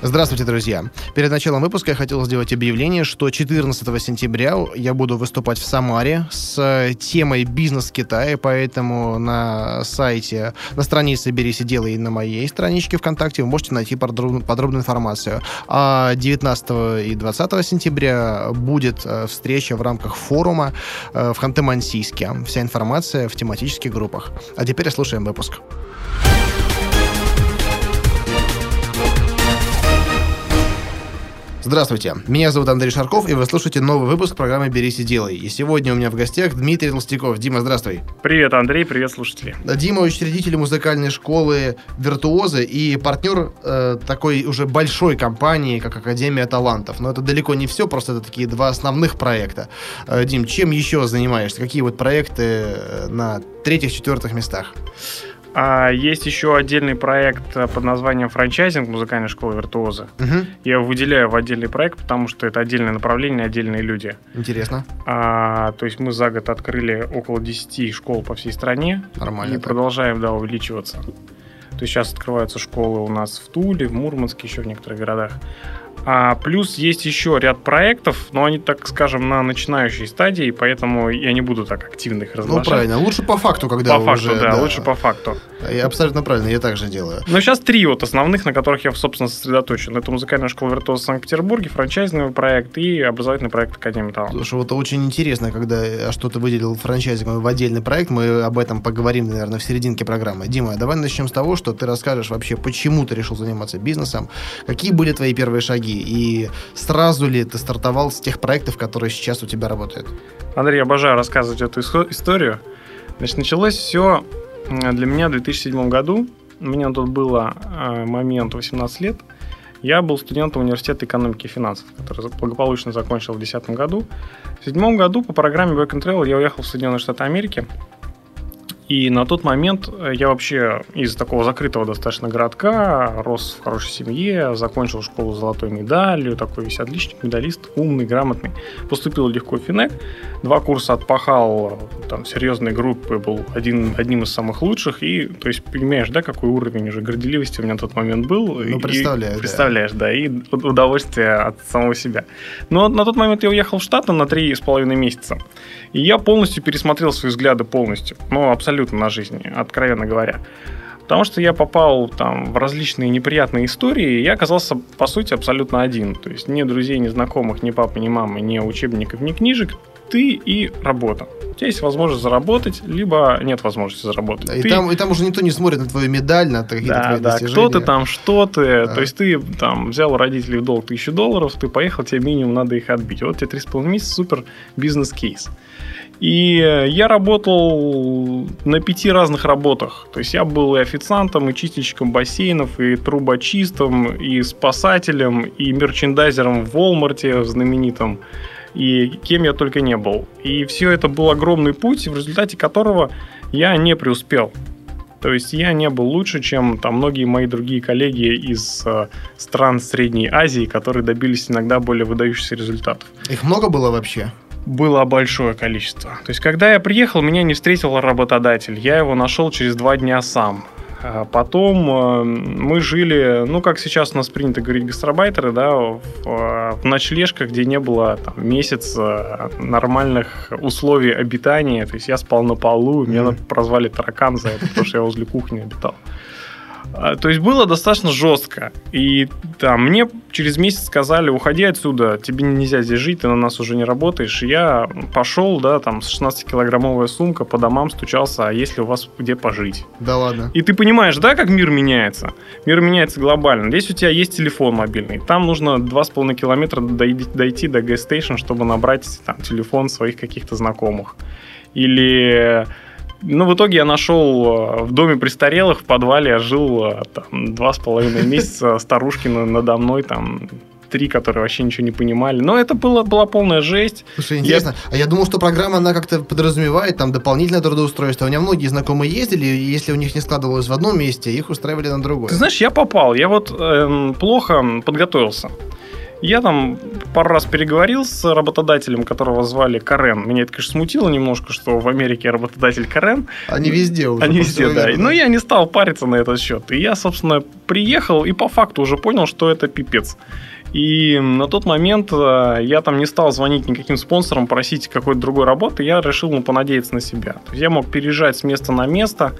Здравствуйте, друзья. Перед началом выпуска я хотел сделать объявление, что 14 сентября я буду выступать в Самаре с темой «Бизнес в Китае», поэтому на сайте, на странице «Берись и делай» на моей страничке ВКонтакте вы можете найти подробную информацию. А 19 и 20 сентября будет э, встреча в рамках форума э, в Ханты-Мансийске. Вся информация в тематических группах. А теперь слушаем выпуск. Здравствуйте, меня зовут Андрей Шарков, и вы слушаете новый выпуск программы «Берись и делай». И сегодня у меня в гостях Дмитрий Толстяков. Дима, здравствуй. Привет, Андрей, привет, слушатели. Дима учредитель музыкальной школы «Виртуозы» и партнер э, такой уже большой компании, как Академия талантов. Но это далеко не все, просто это такие два основных проекта. Э, Дим, чем еще занимаешься? Какие вот проекты э, на третьих-четвертых местах? А есть еще отдельный проект э, под названием франчайзинг музыкальной школы виртуоза. Угу. Я его выделяю в отдельный проект, потому что это отдельное направление, отдельные люди. Интересно. А, то есть мы за год открыли около 10 школ по всей стране. Нормально. И так. продолжаем, да, увеличиваться. То есть сейчас открываются школы у нас в Туле, в Мурманске, еще в некоторых городах. А плюс есть еще ряд проектов, но они, так скажем, на начинающей стадии, поэтому я не буду так активно их разглашать. Ну, правильно. Лучше по факту, когда По факту, уже, да, да, лучше по факту. Я абсолютно правильно, я так же делаю. Но сейчас три вот основных, на которых я, собственно, сосредоточен. Это музыкальная школа виртуоза в Санкт-Петербурге, франчайзинговый проект и образовательный проект Академии Талант. Слушай, вот очень интересно, когда что-то выделил франчайзинговый в отдельный проект, мы об этом поговорим, наверное, в серединке программы. Дима, давай начнем с того, что ты расскажешь вообще, почему ты решил заниматься бизнесом, какие были твои первые шаги и сразу ли ты стартовал с тех проектов, которые сейчас у тебя работают? Андрей, обожаю рассказывать эту историю. Значит, началось все для меня в 2007 году. У меня тут было э, момент 18 лет. Я был студентом университета экономики и финансов, который благополучно закончил в 2010 году. В 2007 году по программе Work and Travel я уехал в Соединенные Штаты Америки и на тот момент э, я вообще из такого закрытого достаточно городка рос в хорошей семье, закончил школу с золотой медалью, такой весь отличник, медалист, умный, грамотный. Поступил легко в Финек, два курса отпахал, там, серьезной группы, был один, одним из самых лучших, и, то есть, понимаешь, да, какой уровень уже горделивости у меня на тот момент был. Ну, представляю, и, Представляешь, да, и удовольствие от самого себя. Но на тот момент я уехал в Штаты на три с половиной месяца. И я полностью пересмотрел свои взгляды полностью. Ну, абсолютно на жизнь, откровенно говоря. Потому что я попал там в различные неприятные истории, и я оказался, по сути, абсолютно один. То есть ни друзей, ни знакомых, ни папы, ни мамы, ни учебников, ни книжек. Ты и работа. У тебя есть возможность заработать, либо нет возможности заработать. И, ты... там, и там уже никто не смотрит на твою медаль, на какие-то да, твои да, достижения. кто ты там, что ты. Да. То есть ты там взял у родителей в долг тысячу долларов, ты поехал, тебе минимум надо их отбить. Вот тебе 3,5 месяца, супер бизнес-кейс. И я работал на пяти разных работах. То есть я был и официантом, и чистильщиком бассейнов, и трубочистом, и спасателем, и мерчендайзером в Walmart знаменитом, и кем я только не был. И все это был огромный путь, в результате которого я не преуспел. То есть я не был лучше, чем там многие мои другие коллеги из э, стран Средней Азии, которые добились иногда более выдающихся результатов. Их много было вообще? было большое количество. То есть, когда я приехал, меня не встретил работодатель. Я его нашел через два дня сам. А потом э, мы жили, ну, как сейчас у нас принято говорить, гастробайтеры, да, в, в ночлежках, где не было там, месяц нормальных условий обитания. То есть я спал на полу, mm-hmm. меня прозвали таракан за это, потому что я возле кухни обитал. А, то есть было достаточно жестко. И там мне через месяц сказали, уходи отсюда, тебе нельзя здесь жить, ты на нас уже не работаешь. И я пошел, да, там с 16-килограммовая сумка по домам стучался, а если у вас где пожить? Да ладно. И ты понимаешь, да, как мир меняется? Мир меняется глобально. Здесь у тебя есть телефон мобильный, там нужно 2,5 километра дойти до г-стейшн, чтобы набрать там телефон своих каких-то знакомых. Или ну, в итоге я нашел э, в доме престарелых, в подвале я жил э, там, два с половиной месяца, старушки надо мной там три, которые вообще ничего не понимали. Но это было, была полная жесть. Слушай, интересно. Я... А я думал, что программа, она как-то подразумевает там дополнительное трудоустройство. У меня многие знакомые ездили, и если у них не складывалось в одном месте, их устраивали на другое. Ты знаешь, я попал. Я вот эм, плохо подготовился. Я там пару раз переговорил с работодателем, которого звали Карен. Меня это, конечно, смутило немножко, что в Америке работодатель Карен. Они везде уже. Они везде, да. Но я не стал париться на этот счет. И я, собственно, приехал и по факту уже понял, что это пипец. И на тот момент э, я там не стал звонить никаким спонсорам, просить какой-то другой работы. Я решил ну, понадеяться на себя. То есть я мог переезжать с места на место.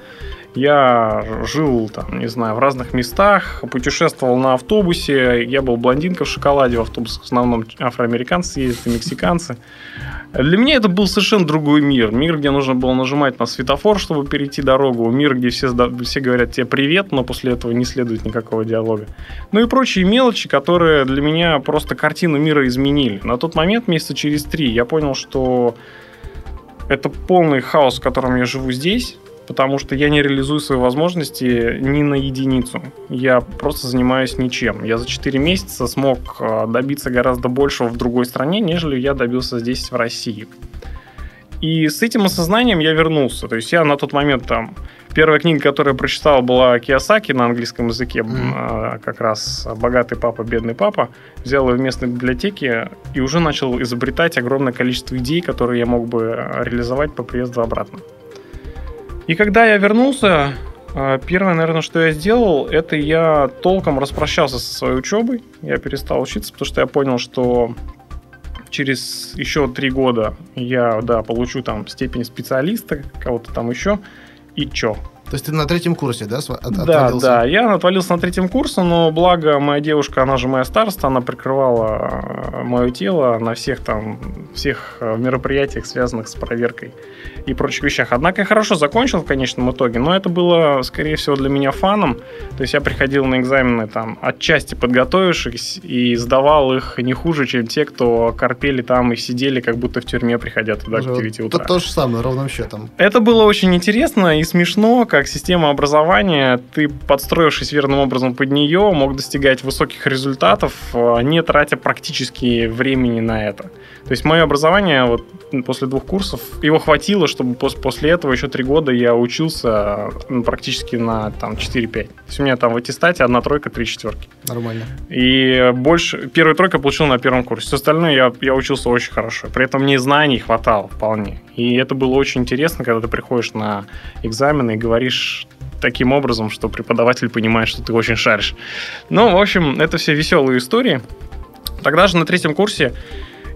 Я жил, там, не знаю, в разных местах, путешествовал на автобусе. Я был блондинка в шоколаде в автобусах. В основном афроамериканцы ездят и мексиканцы. Для меня это был совершенно другой мир. Мир, где нужно было нажимать на светофор, чтобы перейти дорогу. Мир, где все, все говорят тебе привет, но после этого не следует никакого диалога. Ну и прочие мелочи, которые для меня просто картину мира изменили. На тот момент, месяца через три, я понял, что это полный хаос, в котором я живу здесь потому что я не реализую свои возможности ни на единицу. Я просто занимаюсь ничем. Я за 4 месяца смог а, добиться гораздо большего в другой стране, нежели я добился здесь, в России. И с этим осознанием я вернулся. То есть я на тот момент там... Первая книга, которую я прочитал, была Киосаки на английском языке, mm-hmm. как раз «Богатый папа, бедный папа». Взял ее в местной библиотеке и уже начал изобретать огромное количество идей, которые я мог бы реализовать по приезду обратно. И когда я вернулся, а, первое, наверное, что я сделал, это я толком распрощался со своей учебой. Я перестал учиться, потому что я понял, что через еще три года я, да, получу там степень специалиста, кого-то там еще, и чё? То есть ты на третьем курсе, да, от, Да, да, я отвалился на третьем курсе, но благо моя девушка, она же моя староста, она прикрывала э, мое тело на всех там, всех э, мероприятиях, связанных с проверкой и прочих вещах. Однако я хорошо закончил в конечном итоге, но это было, скорее всего, для меня фаном. То есть я приходил на экзамены там отчасти подготовившись и сдавал их не хуже, чем те, кто корпели там и сидели как будто в тюрьме, приходя туда Уже к 9 утра. То, то же самое, ровным счетом. Это было очень интересно и смешно, как система образования, ты, подстроившись верным образом под нее, мог достигать высоких результатов, а, не тратя практически времени на это. То есть мое образование вот после двух курсов, его хватило, чтобы после этого еще три года я учился ну, практически на там 4-5. То есть у меня там в аттестате одна тройка, три четверки. Нормально. И больше... Первую тройку получил на первом курсе. Все остальное я, я учился очень хорошо. При этом мне знаний хватало вполне. И это было очень интересно, когда ты приходишь на экзамены и говоришь таким образом, что преподаватель понимает, что ты очень шаришь. Ну, в общем, это все веселые истории. Тогда же на третьем курсе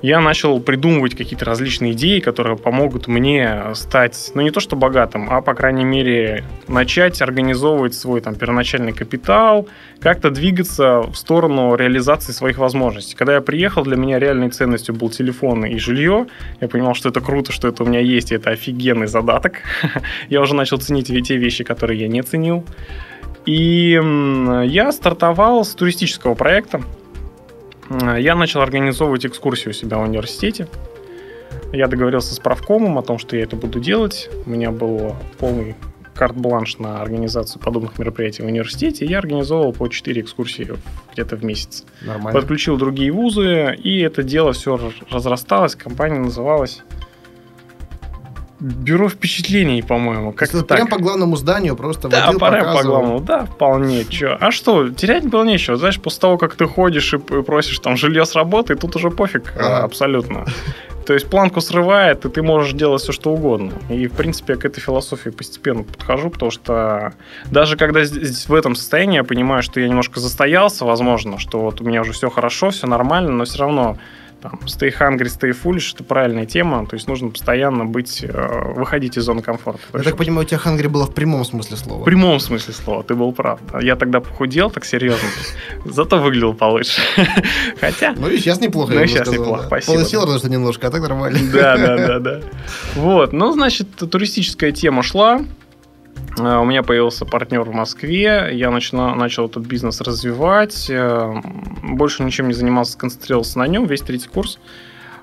я начал придумывать какие-то различные идеи, которые помогут мне стать, ну не то что богатым, а по крайней мере начать организовывать свой там первоначальный капитал, как-то двигаться в сторону реализации своих возможностей. Когда я приехал, для меня реальной ценностью был телефон и жилье. Я понимал, что это круто, что это у меня есть, и это офигенный задаток. я уже начал ценить те вещи, которые я не ценил. И я стартовал с туристического проекта. Я начал организовывать экскурсии у себя в университете. Я договорился с правкомом о том, что я это буду делать. У меня был полный карт-бланш на организацию подобных мероприятий в университете. Я организовывал по 4 экскурсии где-то в месяц. Нормально. Подключил другие вузы, и это дело все разрасталось. Компания называлась Бюро впечатлений, по-моему. Как так. Прям по главному зданию просто да, водил, прям показывал. по главному, да, вполне. Чё. А что, терять было нечего. Знаешь, после того, как ты ходишь и просишь там жилье с работы, тут уже пофиг ага. абсолютно. То есть планку срывает, и ты можешь делать все, что угодно. И, в принципе, я к этой философии постепенно подхожу, потому что даже когда здесь в этом состоянии я понимаю, что я немножко застоялся, возможно, что вот у меня уже все хорошо, все нормально, но все равно там, stay hungry, stay foolish – это правильная тема, то есть нужно постоянно быть, э, выходить из зоны комфорта. Я так понимаю, у тебя hungry было в прямом смысле слова. В прямом смысле слова, ты был прав. Я тогда похудел так серьезно, зато выглядел получше. Хотя... Ну и сейчас неплохо, Ну и сейчас неплохо, спасибо. Полысел разве что немножко, а так нормально. Да, да, да, да. Вот, ну, значит, туристическая тема шла, у меня появился партнер в Москве, я начал, начал этот бизнес развивать, э, больше ничем не занимался, сконцентрировался на нем, весь третий курс.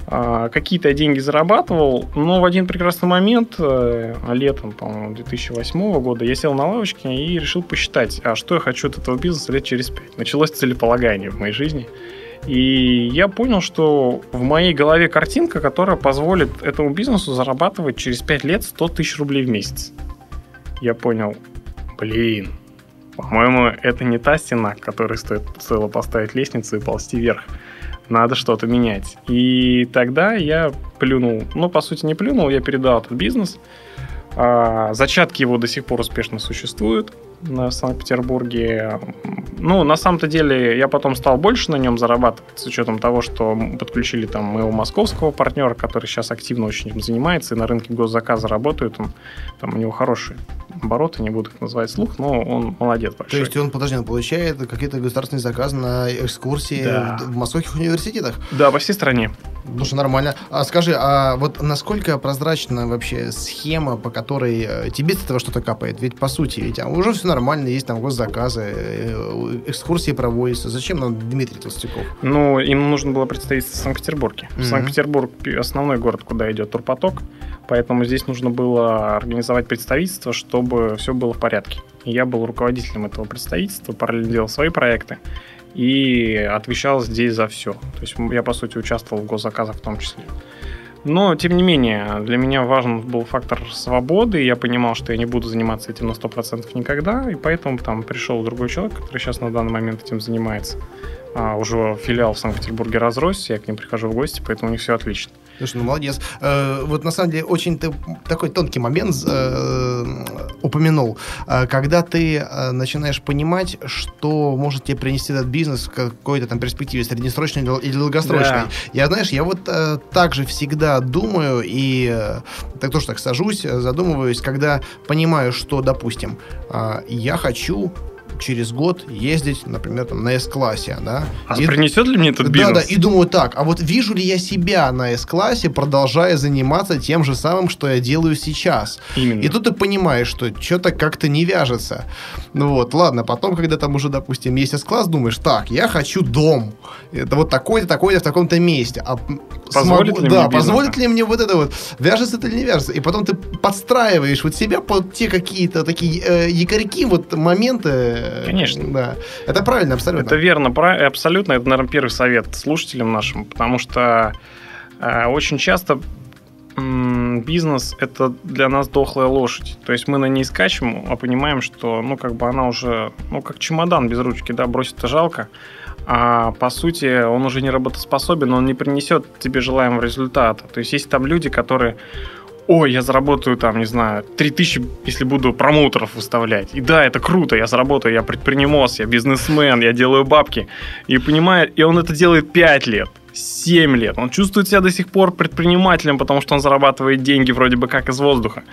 Э, какие-то деньги зарабатывал, но в один прекрасный момент, летом, по-моему, 2008 года, я сел на лавочке и решил посчитать, а что я хочу от этого бизнеса лет через пять. Началось целеполагание в моей жизни. И я понял, что в моей голове картинка, которая позволит этому бизнесу зарабатывать через 5 лет 100 тысяч рублей в месяц. Я понял, блин, по-моему, это не та стена, к которой стоит цело поставить лестницу и ползти вверх. Надо что-то менять. И тогда я плюнул, ну, по сути, не плюнул, я передал этот бизнес. А, зачатки его до сих пор успешно существуют в Санкт-Петербурге. Ну, на самом-то деле, я потом стал больше на нем зарабатывать, с учетом того, что подключили там моего московского партнера, который сейчас активно очень этим занимается, и на рынке госзаказа работает. Он, там у него хорошие обороты, не буду их называть слух, но он молодец большой. То есть он, подожди, он получает какие-то государственные заказы на экскурсии да. в московских университетах? Да, по всей стране. Ну что, нормально. А скажи, а вот насколько прозрачна вообще схема, по которой э, тебе с этого что-то капает? Ведь, по сути, ведь а уже все нормально, есть там госзаказы, э, экскурсии проводятся. Зачем нам Дмитрий Толстяков? Ну, им нужно было представиться в Санкт-Петербурге. Mm-hmm. Санкт-Петербург – основной город, куда идет турпоток, поэтому здесь нужно было организовать представительство, чтобы все было в порядке. Я был руководителем этого представительства, параллельно делал свои проекты и отвечал здесь за все. То есть я, по сути, участвовал в госзаказах в том числе. Но, тем не менее, для меня важен был фактор свободы, и я понимал, что я не буду заниматься этим на 100% никогда, и поэтому там пришел другой человек, который сейчас на данный момент этим занимается. А, уже филиал в Санкт-Петербурге разросся, я к ним прихожу в гости, поэтому у них все отлично. Слушай, ну молодец. Э, вот на самом деле очень такой тонкий момент э, упомянул. Э, когда ты э, начинаешь понимать, что может тебе принести этот бизнес в какой-то там перспективе среднесрочной или долгосрочной. Да. Я, знаешь, я вот э, так же всегда думаю и э, так тоже так сажусь, задумываюсь, когда понимаю, что, допустим, э, я хочу через год ездить, например, там, на S-классе, да. А и, принесет ли мне этот бизнес? Да, да, и думаю так, а вот вижу ли я себя на S-классе, продолжая заниматься тем же самым, что я делаю сейчас? Именно. И тут ты понимаешь, что что-то как-то не вяжется. Ну вот, ладно, потом, когда там уже, допустим, есть S-класс, думаешь, так, я хочу дом. Это вот такой-то, такой-то в таком-то месте. А позволит смогу, ли да, мне позволит ли мне вот это вот? Вяжется это или не вяжется? И потом ты подстраиваешь вот себя под те какие-то такие э, якорьки, вот моменты, Конечно. Да. Это правильно, абсолютно. Это верно, абсолютно. Это, наверное, первый совет слушателям нашим, потому что э, очень часто бизнес – это для нас дохлая лошадь. То есть мы на ней скачем, а понимаем, что, ну, как бы она уже, ну, как чемодан без ручки, да, бросить-то жалко. А по сути, он уже не работоспособен, он не принесет тебе желаемого результата. То есть есть там люди, которые ой, я заработаю там, не знаю, 3000, если буду промоутеров выставлять. И да, это круто, я заработаю, я предприниматель, я бизнесмен, я делаю бабки. И понимает, и он это делает 5 лет. 7 лет. Он чувствует себя до сих пор предпринимателем, потому что он зарабатывает деньги вроде бы как из воздуха.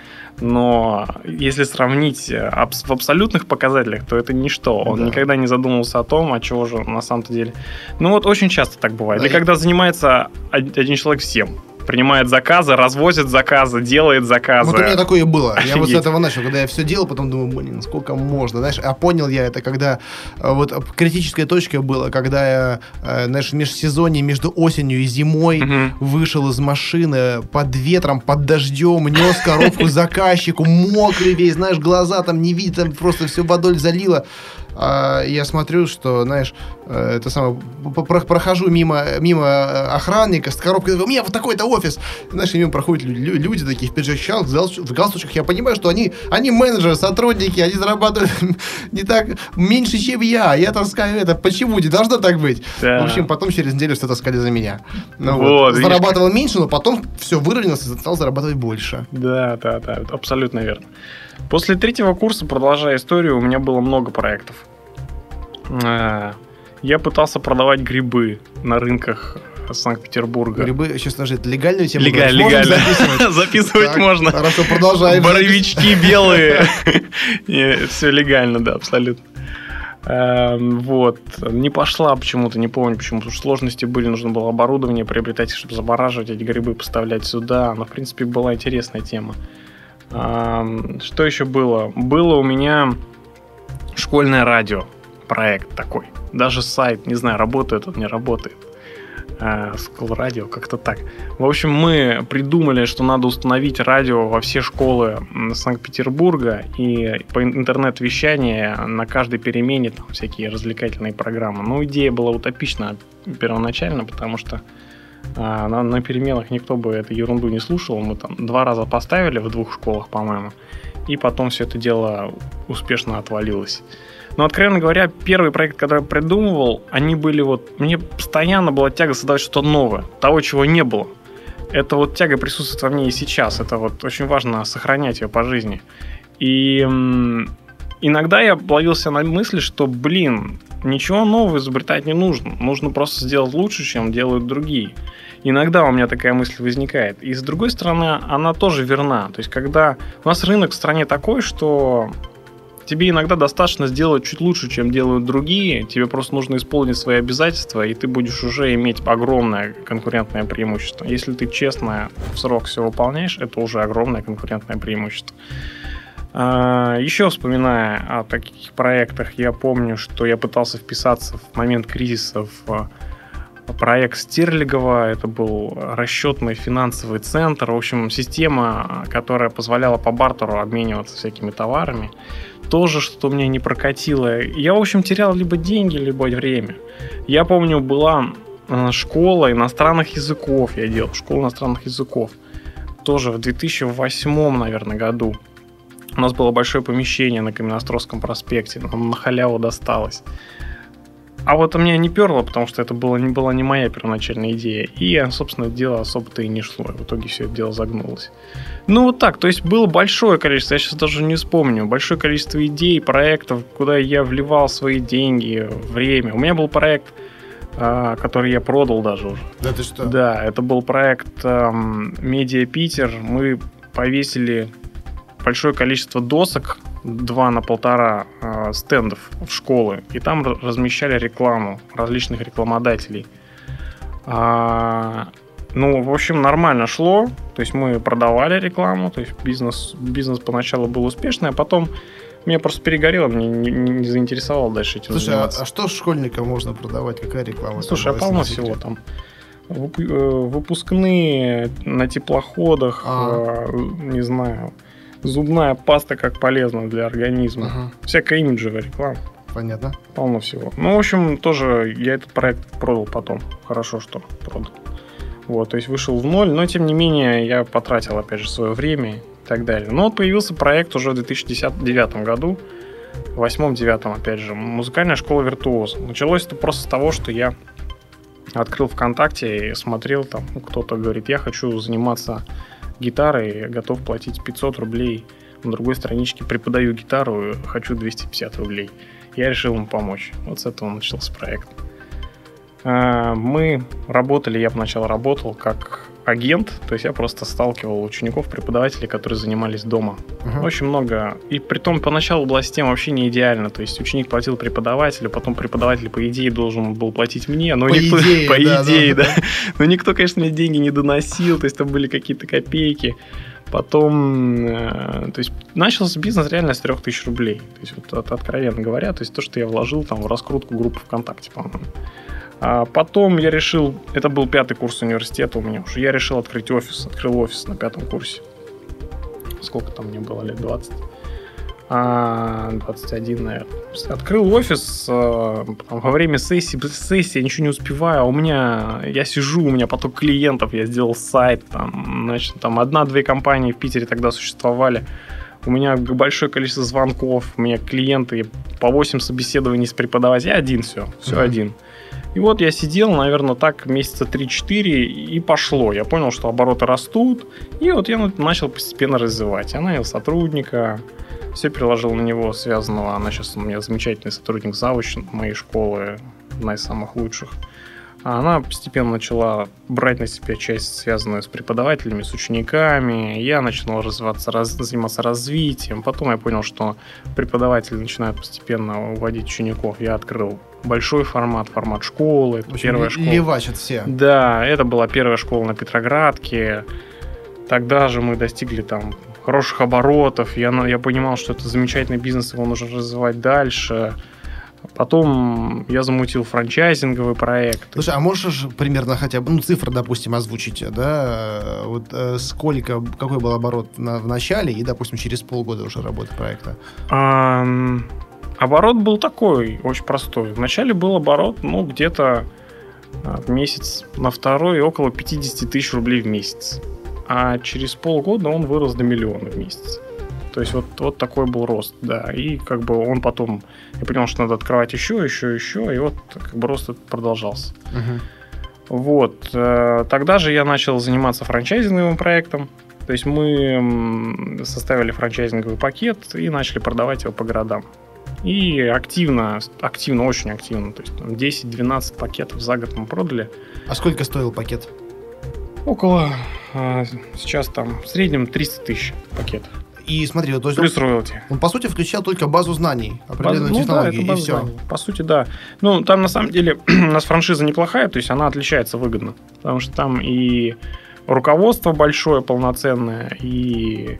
Но если сравнить э, в абсолютных показателях, то это ничто. Он да. никогда не задумывался о том, а чего же на самом-то деле. Ну вот очень часто так бывает. Да, и когда занимается один человек всем принимает заказы, развозит заказы, делает заказы. Вот у меня такое и было. Офигеть. Я вот с этого начал, когда я все делал, потом думаю, блин, сколько можно, знаешь, а понял я это, когда э, вот критическая точка была, когда я, э, знаешь, в межсезонье между осенью и зимой угу. вышел из машины под ветром, под дождем, нес коробку заказчику, мокрый весь, знаешь, глаза там не видит, там просто все водой залило а я смотрю, что, знаешь, э, это самое, прохожу мимо, мимо э, охранника с коробкой, у меня вот такой-то офис. Знаешь, мимо проходят люди такие в пиджаках, в галстучках. Я понимаю, что они, они менеджеры, сотрудники, они зарабатывают не так, меньше, чем я. Я таскаю это, почему? Не должно так быть. Да. В общем, потом через неделю все таскали за меня. Ну, вот, вот. Зарабатывал меньше, но потом все выровнялся, стал зарабатывать больше. Да, да, да, абсолютно верно. После третьего курса, продолжая историю, у меня было много проектов. Э, я пытался продавать грибы на рынках Санкт-Петербурга. Грибы, сейчас скажи, это легальную тему? Легально, легально. Записывать, записывать можно. Хорошо, продолжаем. Боровички белые. Все легально, да, абсолютно. Эм, вот. Не пошла почему-то, не помню почему. Потому что сложности были, нужно было оборудование приобретать, чтобы замораживать эти грибы, поставлять сюда. Но, в принципе, была интересная тема. Что еще было? Было у меня школьное радио проект такой. Даже сайт, не знаю, работает он, не работает. School радио, как-то так. В общем, мы придумали, что надо установить радио во все школы Санкт-Петербурга и по интернет-вещанию на каждой перемене там всякие развлекательные программы. Ну, идея была утопична первоначально, потому что а, на, на переменах никто бы эту ерунду не слушал. Мы там два раза поставили в двух школах, по-моему, и потом все это дело успешно отвалилось. Но, откровенно говоря, первый проект, который я придумывал, они были вот... Мне постоянно была тяга создавать что-то новое, того, чего не было. Это вот тяга присутствует во мне и сейчас. Это вот очень важно сохранять ее по жизни. И иногда я ловился на мысли, что, блин, ничего нового изобретать не нужно. Нужно просто сделать лучше, чем делают другие. Иногда у меня такая мысль возникает. И с другой стороны, она тоже верна. То есть, когда у нас рынок в стране такой, что тебе иногда достаточно сделать чуть лучше, чем делают другие. Тебе просто нужно исполнить свои обязательства, и ты будешь уже иметь огромное конкурентное преимущество. Если ты честно в срок все выполняешь, это уже огромное конкурентное преимущество. А, Еще вспоминая о таких проектах, я помню, что я пытался вписаться в момент кризиса в проект Стерлигова. Это был расчетный финансовый центр. В общем, система, которая позволяла по бартеру обмениваться всякими товарами тоже что-то меня не прокатило. Я, в общем, терял либо деньги, либо время. Я помню, была э, школа иностранных языков. Я делал школу иностранных языков. Тоже в 2008, наверное, году. У нас было большое помещение на Каменостровском проспекте. Нам на халяву досталось. А вот у меня не перло, потому что это было, не была не моя первоначальная идея. И, собственно, дело особо-то и не шло. В итоге все это дело загнулось. Ну, вот так. То есть было большое количество, я сейчас даже не вспомню, большое количество идей, проектов, куда я вливал свои деньги, время. У меня был проект, а, который я продал даже уже. Да ты что? Да, это был проект Медиа Питер. Мы повесили большое количество досок 2 на полтора э, стендов в школы, и там размещали рекламу различных рекламодателей. А, ну, в общем, нормально шло. То есть мы продавали рекламу, то есть бизнес, бизнес поначалу был успешный, а потом меня просто перегорело, мне не, не, не заинтересовало дальше этим Слушай, а, а что школьникам можно продавать? Какая реклама? Слушай, а полно всего там. Э, выпускные на теплоходах, а. не знаю, зубная паста как полезна для организма. Ага. Всякая имиджевая реклама. Понятно. Полно всего. Ну, в общем, тоже я этот проект продал потом. Хорошо, что продал. Вот, то есть вышел в ноль, но тем не менее я потратил, опять же, свое время и так далее. Но вот появился проект уже в 2009 году, в восьмом-девятом, опять же, музыкальная школа виртуоз. Началось это просто с того, что я открыл ВКонтакте и смотрел, там ну, кто-то говорит, я хочу заниматься гитарой готов платить 500 рублей. На другой страничке преподаю гитару, хочу 250 рублей. Я решил ему помочь. Вот с этого начался проект. А, мы работали, я поначалу работал как агент, то есть я просто сталкивал учеников, преподавателей, которые занимались дома. Uh-huh. Очень много. И при том поначалу была система вообще не идеальна. То есть ученик платил преподавателю, потом преподаватель, по идее, должен был платить мне, но по никто, идее, по да, идее, да. да. Но никто, конечно, мне деньги не доносил, то есть там были какие-то копейки. Потом, э, то есть начался бизнес реально с 3000 рублей. То есть вот от, откровенно говоря, то есть то, что я вложил там в раскрутку группы ВКонтакте, по-моему. А потом я решил, это был пятый курс университета у меня уже, я решил открыть офис, открыл офис на пятом курсе. Сколько там мне было, лет 20? А, 21, наверное. Открыл офис а, во время сессии, сессии я ничего не успеваю, а у меня, я сижу, у меня поток клиентов, я сделал сайт, там, значит, там одна-две компании в Питере тогда существовали, у меня большое количество звонков, у меня клиенты, по 8 собеседований с преподавателем, я один все, все mm-hmm. один. И вот я сидел, наверное, так месяца 3-4 и пошло. Я понял, что обороты растут, и вот я начал постепенно развивать. Я нанял сотрудника, все переложил на него связанного. Она сейчас у меня замечательный сотрудник завуч моей школы, одна из самых лучших. А она постепенно начала брать на себя часть, связанную с преподавателями, с учениками. Я начал развиваться, раз, заниматься развитием. Потом я понял, что преподаватели начинают постепенно уводить учеников. Я открыл большой формат, формат школы. Это первая школа. Левачат все. Да, это была первая школа на Петроградке. Тогда же мы достигли там хороших оборотов. Я, я понимал, что это замечательный бизнес, его нужно развивать дальше. Потом я замутил франчайзинговый проект. Слушай, а можешь примерно хотя бы, ну, цифры, допустим, озвучить, да? Вот э, сколько, какой был оборот на, в начале и, допустим, через полгода уже работы проекта? А, оборот был такой, очень простой. Вначале был оборот, ну, где-то а, в месяц на второй около 50 тысяч рублей в месяц. А через полгода он вырос до миллиона в месяц. То есть вот, вот такой был рост, да. И как бы он потом, я понял, что надо открывать еще, еще, еще, и вот как бы рост этот продолжался. Угу. Вот. Э, тогда же я начал заниматься франчайзинговым проектом. То есть мы составили франчайзинговый пакет и начали продавать его по городам. И активно, активно, очень активно. То есть 10-12 пакетов за год мы продали. А сколько стоил пакет? Около, а, сейчас там в среднем 300 тысяч пакетов. И смотри, то есть Плюс роялти. Он, по сути, включал только базу знаний, определенную ну, технологию, да, и все. Знаний. По сути, да. Ну, там, на самом деле, у нас франшиза неплохая, то есть она отличается выгодно. Потому что там и руководство большое, полноценное, и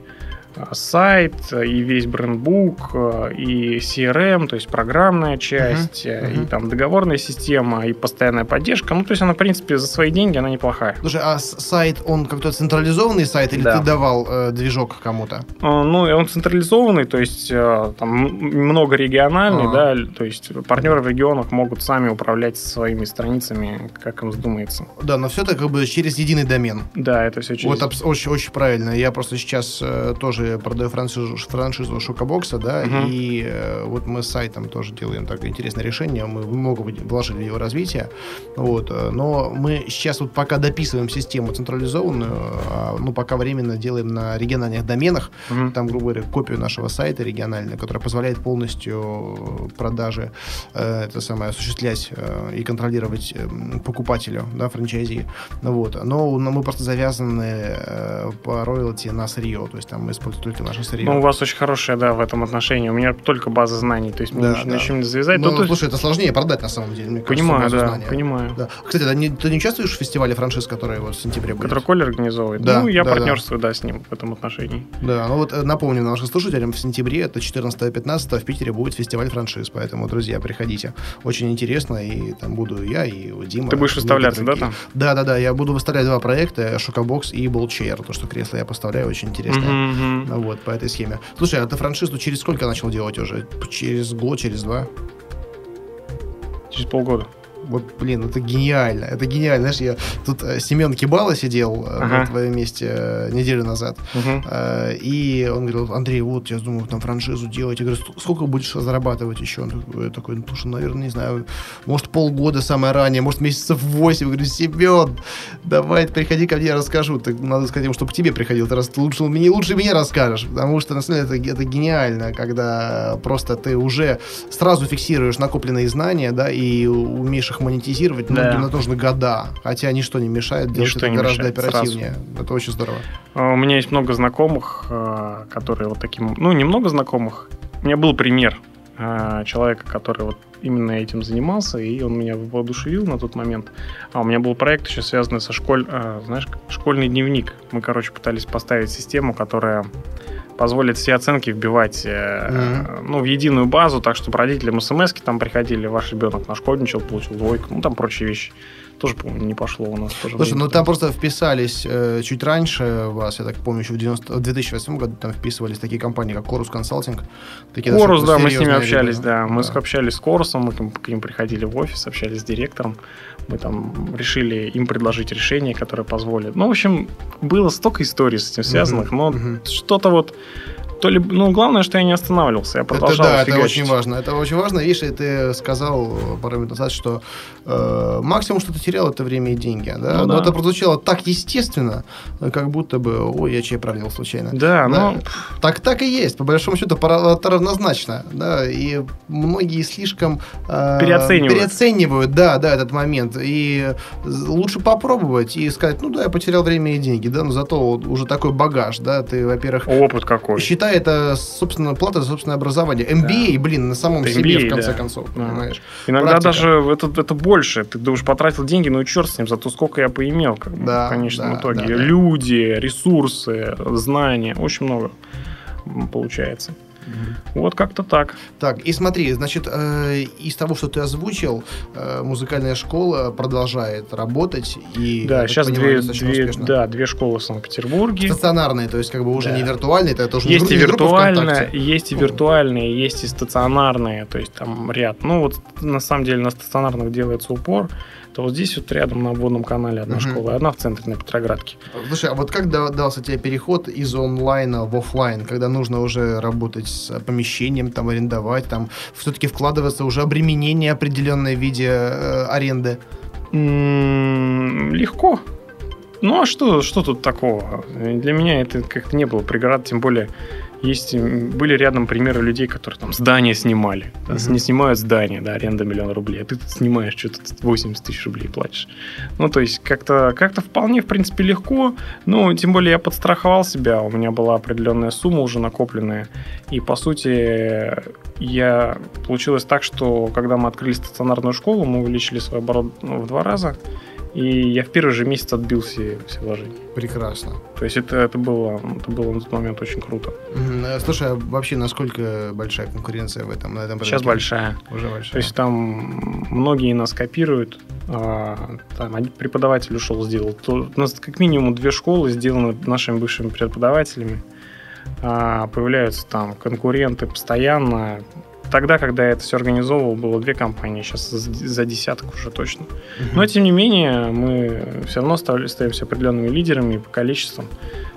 сайт, и весь брендбук, и CRM, то есть программная часть, uh-huh, uh-huh. и там договорная система, и постоянная поддержка. Ну, то есть она, в принципе, за свои деньги она неплохая. Слушай, а сайт, он как-то централизованный сайт, или да. ты давал э, движок кому-то? Ну, он централизованный, то есть э, там много региональный, uh-huh. да, то есть партнеры в регионах могут сами управлять своими страницами, как им вздумается. Да, но все это как бы через единый домен. Да, это все через... Вот очень, очень правильно. Я просто сейчас э, тоже продаю франшизу, франшизу Шокобокса, да, угу. и э, вот мы с сайтом тоже делаем такое интересное решение, мы много вложили в его развитие, вот, э, но мы сейчас вот пока дописываем систему централизованную, а, ну, пока временно делаем на региональных доменах, угу. там, грубо говоря, копию нашего сайта регионального, которая позволяет полностью продажи, э, это самое, осуществлять э, и контролировать э, покупателю, да, франчайзи, вот, но, но мы просто завязаны э, по роялти на сырье, то есть там мы используем только наше сырье. Ну, у вас очень хорошая, да, в этом отношении. У меня только база знаний, то есть да, да. ничем не завязать. Ну, слушай, есть... это сложнее продать на самом деле. Мне понимаю, кажется, да, знания. понимаю. Да. Кстати, ты не, ты не участвуешь в фестивале франшиз, который вот в сентябре будет? Который Коля организовывает? Да, ну, я да, партнерствую, да. да, с ним в этом отношении. Да, ну вот э, напомню нашим слушателям, в сентябре, это 14-15, в Питере будет фестиваль франшиз, поэтому, друзья, приходите. Очень интересно, и там буду я, и Дима. Ты будешь выставляться, да, там? Да, да, да, я буду выставлять два проекта, Шокобокс и Болчер, то, что кресло я поставляю, очень интересно. Mm-hmm. Вот, по этой схеме. Слушай, а ты франшизу через сколько начал делать уже? Через год, через два? Через полгода. Вот, блин, это гениально. Это гениально. Знаешь, я тут э, Семен Кибала сидел э, ага. на твоем месте э, неделю назад. Угу. И он говорил, Андрей, вот, я думаю, там франшизу делать. Я говорю, сколько будешь зарабатывать еще? Он такой, ну, слушай, наверное, не знаю, может, полгода самое ранее, может, месяцев восемь. Я говорю, Семен, давай, приходи ко мне, я расскажу. Так надо сказать ему, чтобы к тебе приходил. Ты раз, лучше, мне, лучше мне расскажешь. Потому что, на самом деле, это, это гениально, когда просто ты уже сразу фиксируешь накопленные знания, да, и умеешь их их монетизировать, да. многим нужны года. Хотя ничто не мешает делать ничто это гораздо мешает, оперативнее. Сразу. Это очень здорово. А, у меня есть много знакомых, а, которые вот таким... Ну, немного знакомых. У меня был пример а, человека, который вот именно этим занимался, и он меня воодушевил на тот момент. А у меня был проект еще связанный со школь, знаешь, школьный дневник. Мы, короче, пытались поставить систему, которая позволит все оценки вбивать mm-hmm. ну, в единую базу, так чтобы родителям смс там приходили, ваш ребенок нашкодничал, получил двойку, ну там прочие вещи. Тоже, по-моему, не пошло у нас. Тоже Слушай, ну там просто вписались э, чуть раньше вас, я так помню, еще в, 90, в 2008 году там вписывались такие компании, как Chorus Consulting. Такие Chorus, да, мы с ними общались, ребята. да. Мы да. общались с Chorus, мы к ним приходили в офис, общались с директором. Мы там решили им предложить решение, которое позволит. Ну, в общем, было столько историй с этим связанных, uh-huh, но uh-huh. что-то вот то ли, ну, главное, что я не останавливался, я продолжал это, Да, фигачить. это очень важно. Это очень важно. Видишь, ты сказал пару минут назад, что э, максимум, что ты терял, это время и деньги. Да? Ну, Но да. это прозвучало так естественно, как будто бы, ой, я чей пролил случайно. Да, да. ну... Так, так и есть. По большому счету, это равнозначно. Да? И многие слишком... Э, переоценивают. Переоценивают, да, да, этот момент. И лучше попробовать и сказать, ну да, я потерял время и деньги, да, но зато уже такой багаж, да, ты, во-первых... Опыт какой. Считай да, это, собственно, плата за собственное образование. MBA, да. блин, на самом это себе, MBA, в конце да. концов, да. понимаешь. Иногда Практика. даже это, это больше. Ты думаешь, потратил деньги, ну и черт с ним, зато сколько я поимел, как да, в конечном да, итоге. Да, да. Люди, ресурсы, знания, очень много получается. Вот как-то так. Так, и смотри, значит, э, из того, что ты озвучил, э, музыкальная школа продолжает работать. И, Да, сейчас понимаю, две, две, успешно. да, две школы в Санкт-Петербурге. Стационарные, то есть как бы уже Да. не виртуальные, это тоже Есть не, и виртуальные, есть и виртуальные, есть и стационарные, то есть там ряд. Ну вот на самом деле на стационарных делается упор, то вот здесь вот рядом на обводном канале одна Мгм. школа, одна в центре на Петроградке. Слушай, а вот как да- дался тебе переход из онлайна в офлайн, когда нужно уже работать с помещением, там арендовать, там все-таки вкладываться уже обременение определенное в виде э, аренды? М, Легко. Ну а что, что тут такого? Для меня это как-то не было преград, тем более есть, были рядом примеры людей, которые там здания снимали. Да, Мгм. Не снимают здание, да, аренда миллион рублей, а ты тут снимаешь что-то 80 тысяч рублей платишь. Ну, то есть как-то как вполне, в принципе, легко. Ну, тем более я подстраховал себя, у меня была определенная сумма уже накопленная. И, по сути, я... Получилось так, что когда мы открыли стационарную школу, мы увеличили свой оборот ну, в два раза. И я в первый же месяц отбил все, все вложения. Прекрасно. То есть это, это, было, это было на тот момент очень круто. Э, Слушай, а вообще насколько большая конкуренция в этом, на этом Сейчас рынке? большая. Уже большая. То есть там многие нас копируют. А, Там один преподаватель ушел, сделал. То У нас как минимум две школы сделаны нашими бывшими преподавателями. А, Появляются там конкуренты постоянно. Тогда, когда я это все организовывал, было две компании, сейчас за десяток уже точно. Но, тем не менее, мы все равно остаемся определенными лидерами по количеству,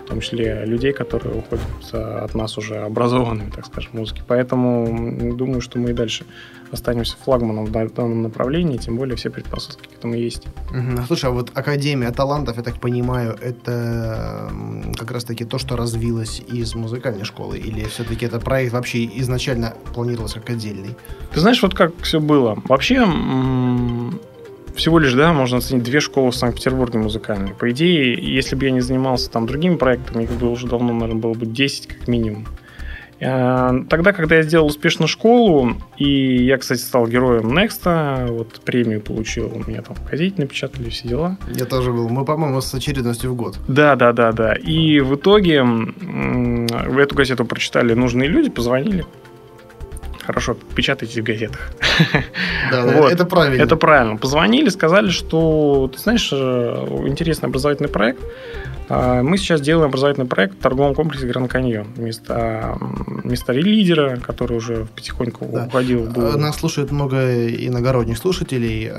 в том числе людей, которые уходят от нас уже образованными, так скажем, музыки. Поэтому думаю, что мы и дальше останемся флагманом в дан- данном направлении, тем более все предпосылки к этому есть. Мгм. Слушай, а вот Академия талантов, я так понимаю, это как раз-таки то, что развилось из музыкальной школы? Или все-таки это проект вообще изначально планировался как отдельный? Ты знаешь, вот как все было. Вообще, всего лишь, да, можно оценить две школы в Санкт-Петербурге музыкальные. По идее, если бы я не занимался там другими проектами, их бы уже давно, наверное, было бы 10 как минимум. А, Тогда, когда я сделал успешно школу, и я, кстати, стал героем Next, вот премию получил, у меня там в газете напечатали все дела. Я тоже был. Мы, по-моему, с очередностью в год. Да, да, да, да. И в итоге эту газету прочитали нужные люди, позвонили. Хорошо, печатайте в газетах. Да, да, Вот. это правильно. Это правильно. Позвонили, сказали, что, ты знаешь, э, интересный образовательный проект. А, Мы сейчас делаем образовательный проект в торговом комплексе Гранд Каньон. Вместо, вместо лидера, который уже потихоньку Да. уходил. был- Э, Нас слушает много иногородних слушателей.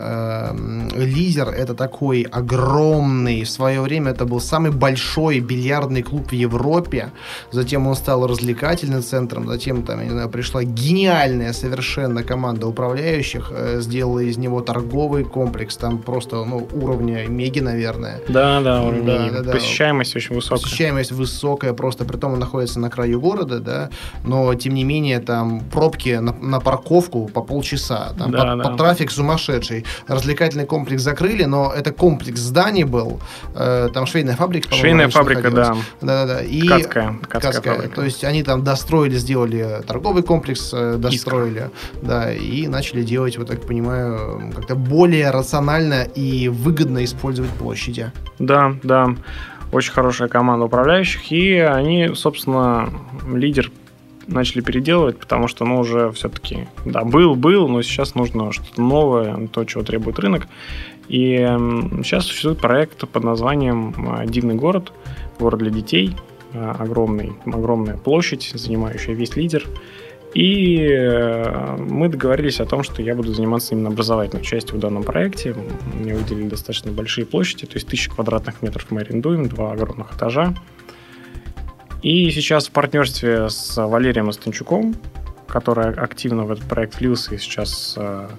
Лизер это такой огромный. В свое время это был самый большой бильярдный клуб в Европе. Затем он стал развлекательным центром. Затем там, я не знаю, пришла гениальная совершенно команда управляющих, э, сделала из него торговый комплекс. Там просто ну, уровня Меги, наверное. Да, да, Да, уровень. да, да. посещаемость очень высокая. Посещаемость высокая, просто при том он находится на краю города, да, но тем не менее там пробки на, на парковку по полчаса, там Да, по- да. по- трафик сумасшедший. Развлекательный комплекс закрыли, но это комплекс зданий был, э, там швейная фабрика, Швейная фабрика, да. находилась. Да-да-да. И Ткацкая, ткацкая ткацкая. фабрика. То есть они там достроили, сделали торговый комплекс, э, достроили, да, и начали делать, вот так понимаю, как-то более рационально и выгодно использовать площади. Да, да. Очень хорошая команда управляющих. И они, собственно, лидер начали переделывать, потому что, ну, уже все-таки, да, был, был, но сейчас нужно что-то новое, то, чего требует рынок. И сейчас существует проект под названием э, «Дивный город», город для детей, э, огромный, огромная площадь, занимающая весь лидер. И э, мы договорились о том, что я буду заниматься именно образовательной частью в данном проекте. Мне выделили достаточно большие площади, то есть тысячи квадратных метров мы арендуем, два огромных этажа. И сейчас в партнерстве с Валерием Останчуком, который активно в этот проект влился и сейчас э,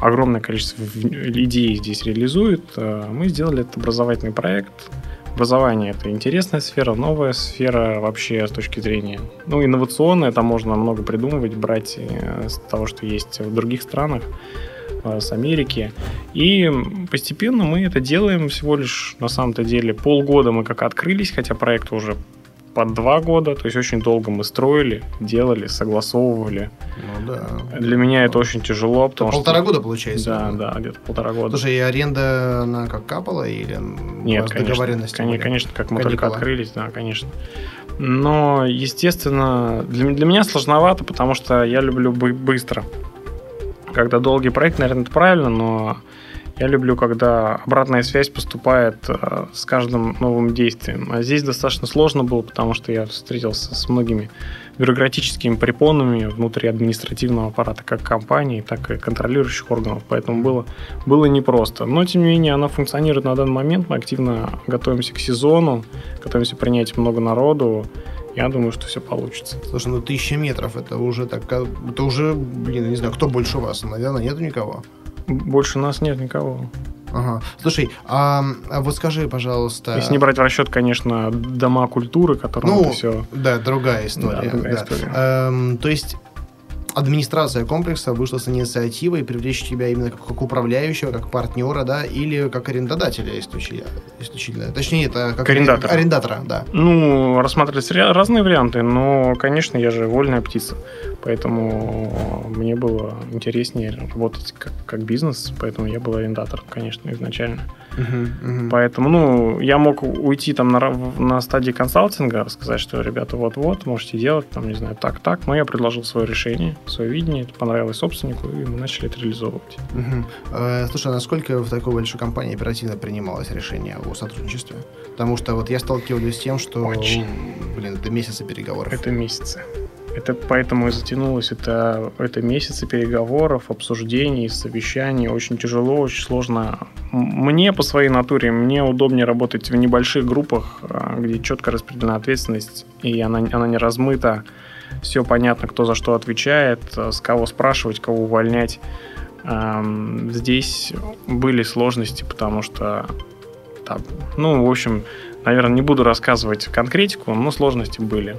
огромное количество идей здесь реализует, э, мы сделали этот образовательный проект. Образование – это интересная сфера, новая сфера вообще с точки зрения, ну, инновационная, там можно много придумывать, брать э, с того, что есть в других странах, э, с Америки. И постепенно мы это делаем всего лишь, на самом-то деле, полгода мы как открылись, хотя проект уже под два года, то есть очень долго мы строили, делали, согласовывали. Ну да. Для меня это очень тяжело, потому Это полтора что... года получается? Да, да, где-то полтора года. Слушай, и аренда, она как капала или Нет, конечно, договоренности конечно, были? конечно, как мы только открылись, да, конечно. Но, естественно, для, для меня сложновато, потому что я люблю бы- быстро. Когда долгий проект, наверное, это правильно, но я люблю, когда обратная связь поступает э, с каждым новым действием. А здесь достаточно сложно было, потому что я встретился с многими бюрократическими препонами внутри административного аппарата как компании, так и контролирующих органов. Поэтому было, было непросто. Но, тем не менее, она функционирует на данный момент. Мы активно готовимся к сезону, готовимся принять много народу. Я думаю, что все получится. Слушай, ну тысяча метров, это уже так, это уже, блин, не знаю, кто больше вас? Наверное, нету никого. Больше нас нет никого. Ага. Слушай, а, а вот скажи, пожалуйста... Если не брать в расчет, конечно, дома культуры, которым Ну, все. Да, другая история. Да, другая да. история. Эм, то есть администрация комплекса вышла с инициативой привлечь тебя именно как, как управляющего, как партнера, да, или как арендодателя исключительно. исключительно. Точнее, это как Арендатора. арендатора, да. Ну, рассматривались разные варианты, но, конечно, я же вольная птица. Поэтому мне было интереснее работать как, как бизнес, поэтому я был арендатором, конечно, изначально. Мгм, мгм. Поэтому, ну, я мог уйти там на, на стадии консалтинга, сказать, что, ребята, вот-вот, можете делать, там, не знаю, так-так, но я предложил свое решение, свое видение, это понравилось собственнику, и мы начали это реализовывать. Э, Слушай, а насколько в такой большой компании оперативно принималось решение о сотрудничестве? Потому что вот я сталкиваюсь с тем, что, Очень. блин, это месяцы переговоров. Это месяцы. Это поэтому и затянулось. Это, это месяцы переговоров, обсуждений, совещаний. Очень тяжело, очень сложно. Мне по своей натуре, мне удобнее работать в небольших группах, а, где четко распределена ответственность, и она, она не размыта. Все понятно, кто за что отвечает, а, с кого спрашивать, кого увольнять. Здесь были сложности, потому что там, ну, в общем, наверное, не буду рассказывать конкретику, но сложности были.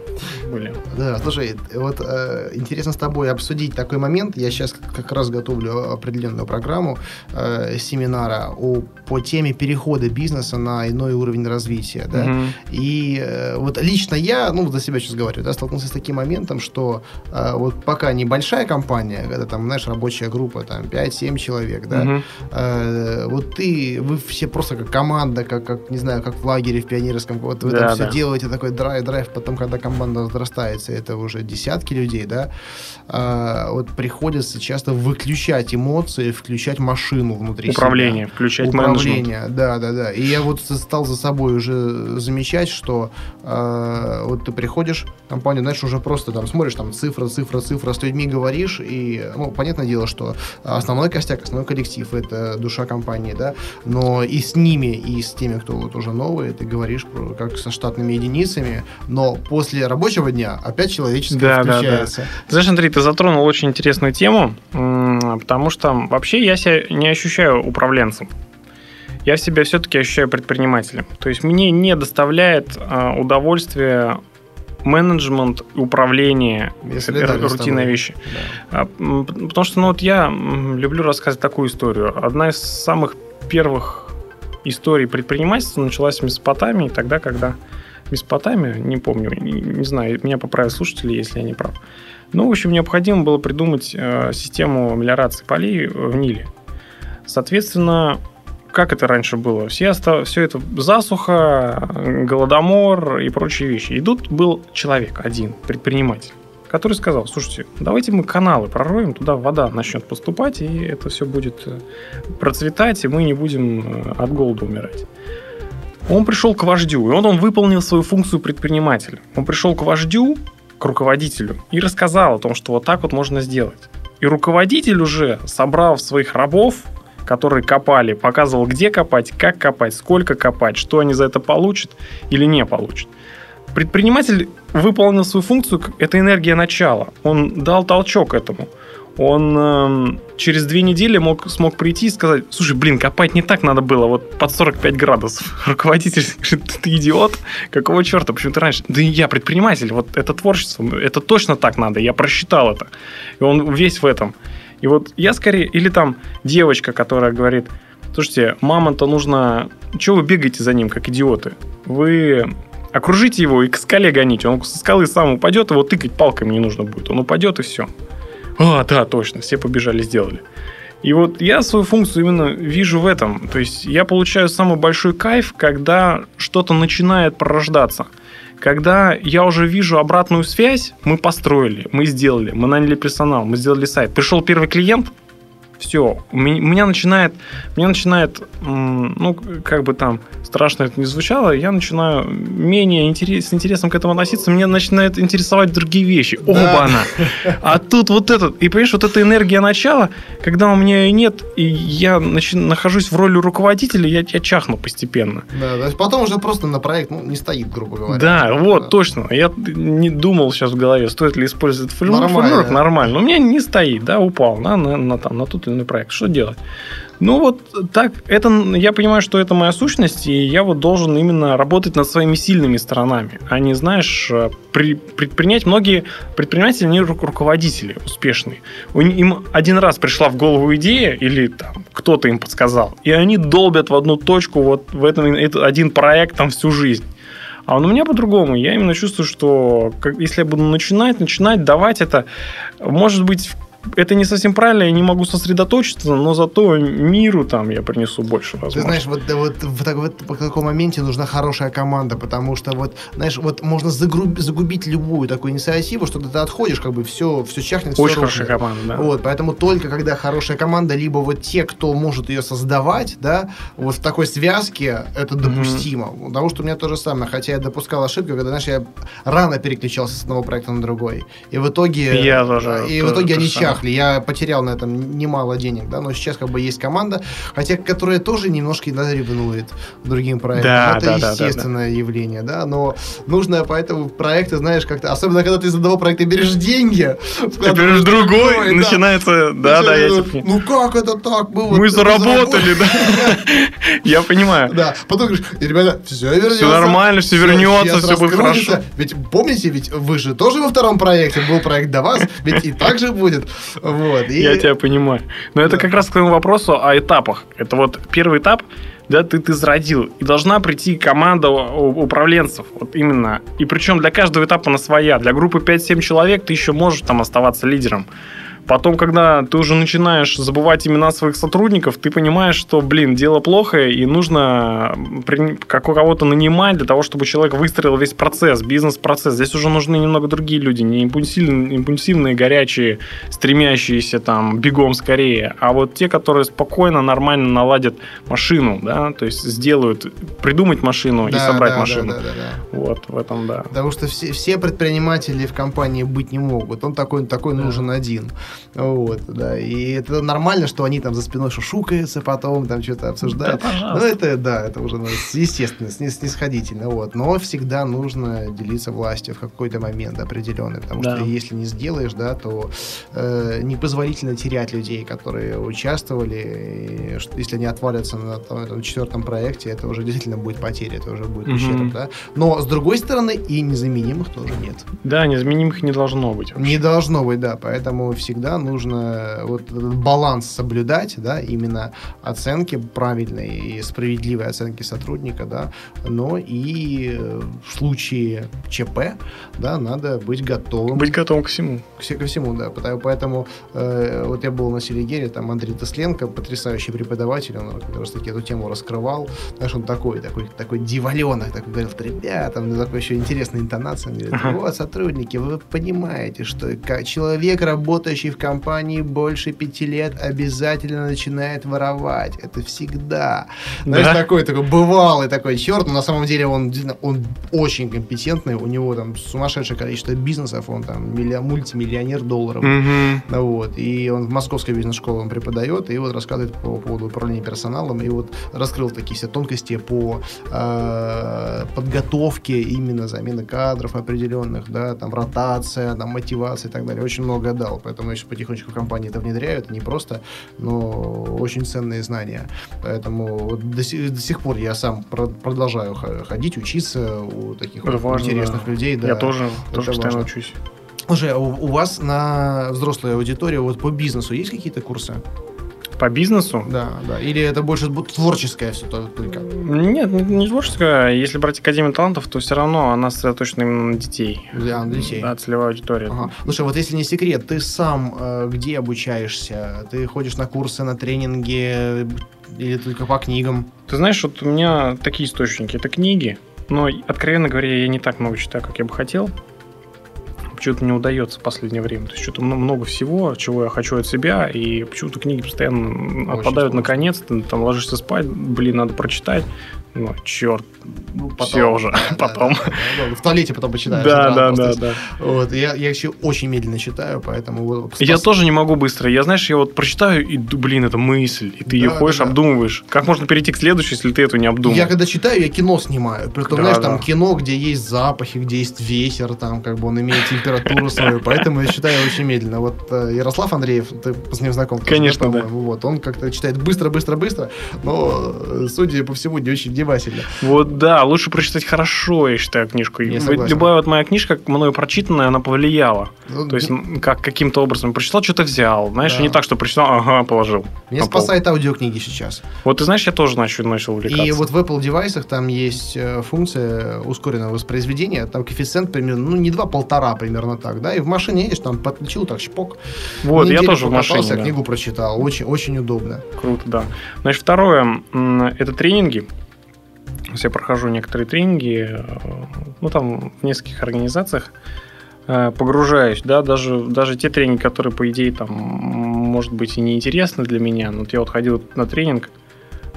были. Да, слушай, вот э, интересно с тобой обсудить такой момент. Я сейчас как раз готовлю определенную программу э, семинара о, по теме перехода бизнеса на иной уровень развития. Да? Мгм. И э, вот лично я, ну, за себя сейчас говорю, да, столкнулся с таким моментом, что э, вот пока небольшая компания, когда там, знаешь, рабочая группа, там, 5-7 человек, да, Мгм. э, вот ты, вы все просто как команда, как, как не знаю, как в лагере в пионерском, вот вы Да, там все да. делаете такой драйв, драйв, потом, когда команда разрастается, это уже десятки людей, да, э, вот приходится часто выключать эмоции, включать машину внутри себя. Управление, включать менеджмент. Управление, да, да, да. И я вот стал за собой уже замечать, что э, вот ты приходишь в компанию, знаешь, уже просто там смотришь, там цифра, цифра, цифра, с людьми говоришь, и, ну, понятное дело, что основной костяк, основной коллектив — это душа компании, да, но и с ними, и с теми, кто вот уже новые, ты говоришь про- как со штатными единицами, но после рабочего дня опять человеческое Да, да, да. включается. Ты Знаешь, Андрей, ты затронул очень интересную тему, потому что вообще я себя не ощущаю управленцем. Я себя все-таки ощущаю предпринимателем. То есть мне не доставляет а, удовольствия менеджмент, управление, Я солидарен с рутинные вещи. Да. Потому что, ну вот я люблю рассказывать такую историю. Одна из самых первых историй предпринимательства началась в Месопотамии, тогда, когда Месопотамия, не помню, не, не знаю, меня поправят слушатели, если я не прав. Ну, в общем, необходимо было придумать э, систему мелиорации полей в Ниле. Соответственно, как это раньше было? Все, оста- все это засуха, голодомор и прочие вещи. И тут был человек один, предприниматель, который сказал, слушайте, давайте мы каналы пророем, туда вода начнет поступать, и это все будет э, процветать, и мы не будем э, от голода умирать. Он пришел к вождю, и он, он выполнил свою функцию предпринимателя. Он пришел к вождю, к руководителю, и рассказал о том, что вот так вот можно сделать. И руководитель уже, собрав своих рабов, которые копали, показывал, где копать, как копать, сколько копать, что они за это получат или не получат. Предприниматель выполнил свою функцию, это энергия начала. Он дал толчок этому. Он эм, через две недели мог, смог прийти и сказать, слушай, блин, копать не так надо было, вот под 45 градусов. Руководитель говорит, ты, ты идиот? Какого черта? Почему ты раньше? Да я предприниматель, вот это творчество, это точно так надо, я просчитал это. И он весь в этом. И вот я скорее, или там девочка, которая говорит, слушайте, мамонта нужно, чего вы бегаете за ним, как идиоты? Вы Окружите его и к скале гоните. Он со скалы сам упадет, его тыкать палками не нужно будет. Он упадет и все. А, да, точно, все побежали, сделали. И вот я свою функцию именно вижу в этом. То есть я получаю самый большой кайф, когда что-то начинает пророждаться. Когда я уже вижу обратную связь, мы построили, мы сделали, мы наняли персонал, мы сделали сайт. Пришел первый клиент, все, у меня начинает, у меня начинает, ну, как бы там страшно это не звучало, я начинаю менее интерес, с интересом к этому относиться, меня начинает интересовать другие вещи. Да. Оба она. А тут вот этот, и понимаешь, вот эта энергия начала, когда у меня ее нет, и я нач, нахожусь в роли руководителя, я, я чахну постепенно. Да, да, потом уже просто на проект ну, не стоит, грубо говоря. Да, вот, да. точно. Я не думал сейчас в голове, стоит ли использовать фреймворк. Нормально. Нормально. У меня не стоит, да, упал на, на, на, там, на тот проект. Что делать? Ну вот так, это, я понимаю, что это моя сущность, и я вот должен именно работать над своими сильными сторонами, а не, знаешь, при, предпринять, многие предприниматели, они руководители успешные. Им один раз пришла в голову идея, или там кто-то им подсказал, и они долбят в одну точку вот в этом один проект там всю жизнь. А у меня по-другому. Я именно чувствую, что как, если я буду начинать, начинать, давать это, может быть, это не совсем правильно, я не могу сосредоточиться, но зато миру там я принесу больше возможностей. Ты знаешь, вот, вот, в, так, вот в таком моменте нужна хорошая команда, потому что вот, знаешь, вот можно загруб, загубить любую такую инициативу, что ты отходишь, как бы все, все чахнет, Очень все хорошая команда, да. Вот, поэтому только когда хорошая команда, либо вот те, кто может ее создавать, да, вот в такой связке это допустимо. Mm-hmm. Потому что у меня то же самое, хотя я допускал ошибку, когда, знаешь, я рано переключался с одного проекта на другой. И в итоге... Я тоже. И в итоге они чахли Бахли. Я потерял на этом немало денег, да, но сейчас как бы есть команда, хотя которая тоже немножко иногда ревнует другим проектам. Да, это да, естественное да, да. явление, да, но нужно поэтому проекты, знаешь, как-то, особенно когда ты из одного проекта берешь деньги, ты берешь другой, другой начинается, да, да, я типа... Ну как это так было? Мы заработали, да. Я понимаю. Да, потом говоришь, ребята, все вернется. Все нормально, все вернется, все будет хорошо. Ведь помните, ведь вы же тоже во втором проекте, был проект до вас, ведь и так же будет. Вот, и... Я тебя понимаю. Но это как раз к твоему вопросу о этапах. Это вот первый этап, да, ты, ты зародил. И должна прийти команда управленцев. Вот именно. И причем для каждого этапа она своя. Для группы 5-7 человек ты еще можешь там оставаться лидером. Потом, когда ты уже начинаешь забывать имена своих сотрудников, ты понимаешь, что, блин, дело плохое, и нужно как кого-то нанимать для того, чтобы человек выстроил весь процесс, бизнес-процесс. Здесь уже нужны немного другие люди, не импульсивные, импульсивные горячие, стремящиеся там бегом скорее, а вот те, которые спокойно, нормально наладят машину, да, то есть сделают, придумать машину да, и собрать да, машину. Да, да, да, да. Вот, в этом, да. Потому что все, все предприниматели в компании быть не могут. Он такой, такой да. нужен один. Вот, да. И это нормально, что они там за спиной шушукаются, потом там что-то обсуждают. Да, ну, это, да, это уже ну, естественно, снисходительно. Вот. Но всегда нужно делиться властью в какой-то момент определенный. Потому да. что если не сделаешь, да, то э, непозволительно терять людей, которые участвовали. И, если они отвалятся на там, этом четвертом проекте, это уже действительно будет потеря, это уже будет ущерб, да. Но с другой стороны, и незаменимых тоже нет. Да, незаменимых не должно быть. Вообще. Не должно быть, да. Поэтому всегда да, нужно вот этот баланс соблюдать, да, именно оценки правильной и справедливой оценки сотрудника, да, но и в случае ЧП, да, надо быть готовым. Быть готовым ко всему. Ко всему, да. Поэтому э, вот я был на Селигере, там Андрей Тесленко, потрясающий преподаватель, он как раз таки эту тему раскрывал. Знаешь, он такой, такой, такой диваленок, такой говорил, ребята, он такой еще интересная интонация, он говорит, вот, сотрудники, вы понимаете, что человек, работающий в компании больше пяти лет обязательно начинает воровать. Это всегда. Знаешь, да? такой, такой бывалый такой черт, но на самом деле он, он очень компетентный, у него там сумасшедшее количество бизнесов, он там милли, мультимиллионер долларов. Угу. Вот. И он в московской бизнес-школе он преподает, и вот рассказывает по поводу управления персоналом, и вот раскрыл такие все тонкости по э, подготовке именно замены кадров определенных, да, там ротация, там мотивация и так далее. Очень много дал, поэтому если потихонечку компании это внедряют, не просто, но очень ценные знания. Поэтому до, сих, до сих пор я сам про, продолжаю ходить, учиться у таких вот важно, интересных да. людей. Да, я тоже, тоже постоянно учусь. Уже у, у вас на взрослой аудитории вот по бизнесу есть какие-то курсы? По бизнесу? Да, да. Или это больше бу- творческое все только? Нет, не не творческое. Если брать Академию талантов, то все равно она сосредоточена именно на детей. Для детей. Да, целевая аудитория. Ага. Слушай, вот если не секрет, ты сам э, где обучаешься? Ты ходишь на курсы, на тренинги э, или только по книгам? Ты знаешь, вот у меня такие источники. Это книги, но, откровенно говоря, я не так много читаю, как я бы хотел. Почему-то не удается в последнее время. То есть что-то мно- много всего, чего я хочу от себя, и почему-то книги постоянно отпадают сложно. наконец. Ты там ложишься спать, блин, надо прочитать. Ну, черт, Ну, Всё уже, Да, да, потом. да, да, да. В туалете потом почитаешь. Да, да, да, да. Вот, я, я еще очень медленно читаю, поэтому... вот Я тоже не могу быстро. Я, знаешь, я вот прочитаю, и, блин, это мысль. И ты ее Да, ходишь, да, да. обдумываешь. Как можно перейти к следующей, если ты эту не обдумал? Я когда читаю, я кино снимаю. Притом, Да, знаешь, да. там кино, где есть запахи, где есть ветер, там, как бы он имеет температуру свою. Поэтому я читаю очень медленно. Вот э, Ярослав Андреев, ты с ним знаком? Конечно, да. Вот, он как-то читает быстро-быстро-быстро, но, э, судя по всему, не очень внимательно. Вот да, лучше прочитать хорошо, я считаю, книжку. Я. Любая вот моя книжка, мною прочитанная, она повлияла. Ну, То есть, как каким-то образом прочитал, что-то взял. Знаешь, Да. не так, что прочитал, ага, положил. Меня пол. спасает аудиокниги сейчас. Вот ты знаешь, я тоже начал, начал увлекаться. И вот в Apple девайсах там есть э, функция ускоренного воспроизведения. Там коэффициент примерно, ну, не два, полтора примерно так, да. И в машине едешь, там подключил, так шпок. вот, я Неделю тоже в машине. да. книгу прочитал. Очень, очень удобно. Круто, да. Значит, второе, это тренинги. Есть Я прохожу некоторые тренинги, э, ну, там, в нескольких организациях, э, погружаюсь, да, даже, даже те тренинги, которые, по идее, там, может быть, и неинтересны для меня, но вот я вот ходил на тренинг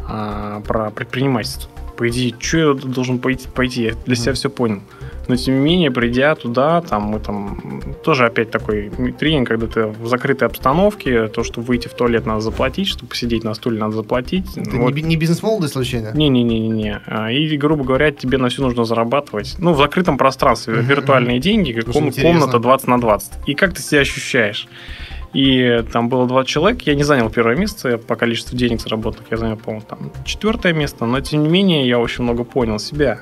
а, про предпринимательство. По идее, что я должен пойти, пойти? Я для себя все понял. Но, тем не менее, придя туда, там, мы там тоже опять такой тренинг, когда ты в закрытой обстановке, то, что выйти в туалет надо заплатить, чтобы посидеть на стуле надо заплатить. Ты Вот. не, би- не бизнес-молодость случайно? Не-не-не-не. А, И, грубо говоря, тебе на все нужно зарабатывать. Ну, в закрытом пространстве. Мгм, Виртуальные деньги, как ком- комната 20 на 20. И как ты себя ощущаешь? И там было 20 человек. Я не занял первое место по количеству денег заработанных. Я занял, по-моему, там четвертое место. Но, тем не менее, я очень много понял себя.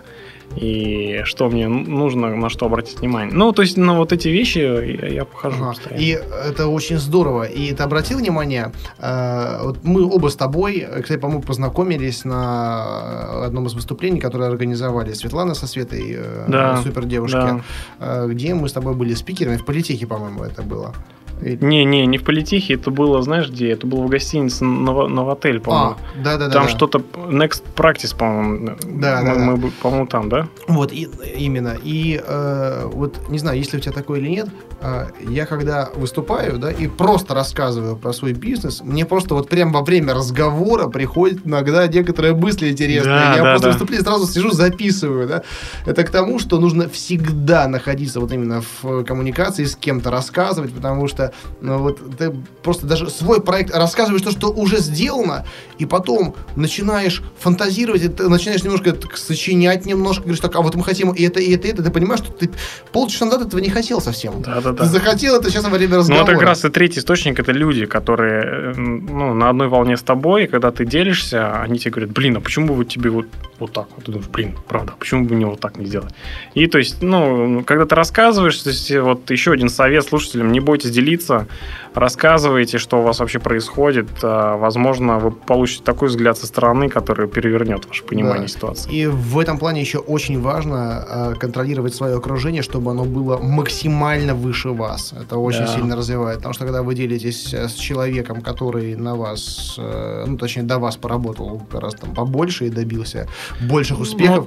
И что мне нужно, на что обратить внимание. Ну, то есть, на вот эти вещи я, я похожу Ага. постоянно. И это очень здорово. И ты обратил внимание, э, вот мы оба с тобой, э, кстати, по-моему, познакомились на одном из выступлений, которые организовали Светлана со Светой, э, Да, супер девушки, да. э, где мы с тобой были спикерами в политехе, по-моему, это было. И- Не-не, не в политехе, это было, знаешь где? Это было в гостинице Ново- Новотель, по-моему. А, да, да, да. Там да. что-то Next Practice, по-моему. Да, мы, да, да. мы бы, по-моему, там, да? Вот, и, именно. И э, вот, не знаю, если у тебя такое или нет, э, я когда выступаю, да, и просто рассказываю про свой бизнес, мне просто вот прямо во время разговора приходит иногда некоторые мысли интересные. Да, я да, после да. выступления сразу сижу, записываю, да. Это к тому, что нужно всегда находиться вот именно в коммуникации с кем-то, рассказывать, потому что, ну, вот ты просто даже свой проект рассказываешь то, что уже сделано, и потом начинаешь фантазировать, и ты начинаешь немножко так сочинять немножко, говоришь, так, а вот мы хотим и это, и это, и это, ты понимаешь, что ты полчаса назад этого не хотел совсем. Да-да-да. Ты захотел это сейчас во время Ну, разговора. это как раз и третий источник, это люди, которые ну, на одной волне с тобой, и когда ты делишься, они тебе говорят, блин, а почему бы вот тебе вот, вот так вот? Ты думаешь, блин, правда, а почему бы мне вот так не сделать? И то есть, ну, когда ты рассказываешь, то есть, вот еще один совет слушателям, не бойтесь делиться, рассказывайте, что у вас вообще происходит. А, Возможно, вы получите такой взгляд со стороны, который перевернет ваше понимание Да. ситуации. И в этом плане еще очень важно э, контролировать свое окружение, чтобы оно было максимально выше вас. Это очень Да. сильно развивает. Потому что когда вы делитесь э, с человеком, который на вас, э, ну точнее до вас поработал гораздо там побольше и добился больших успехов,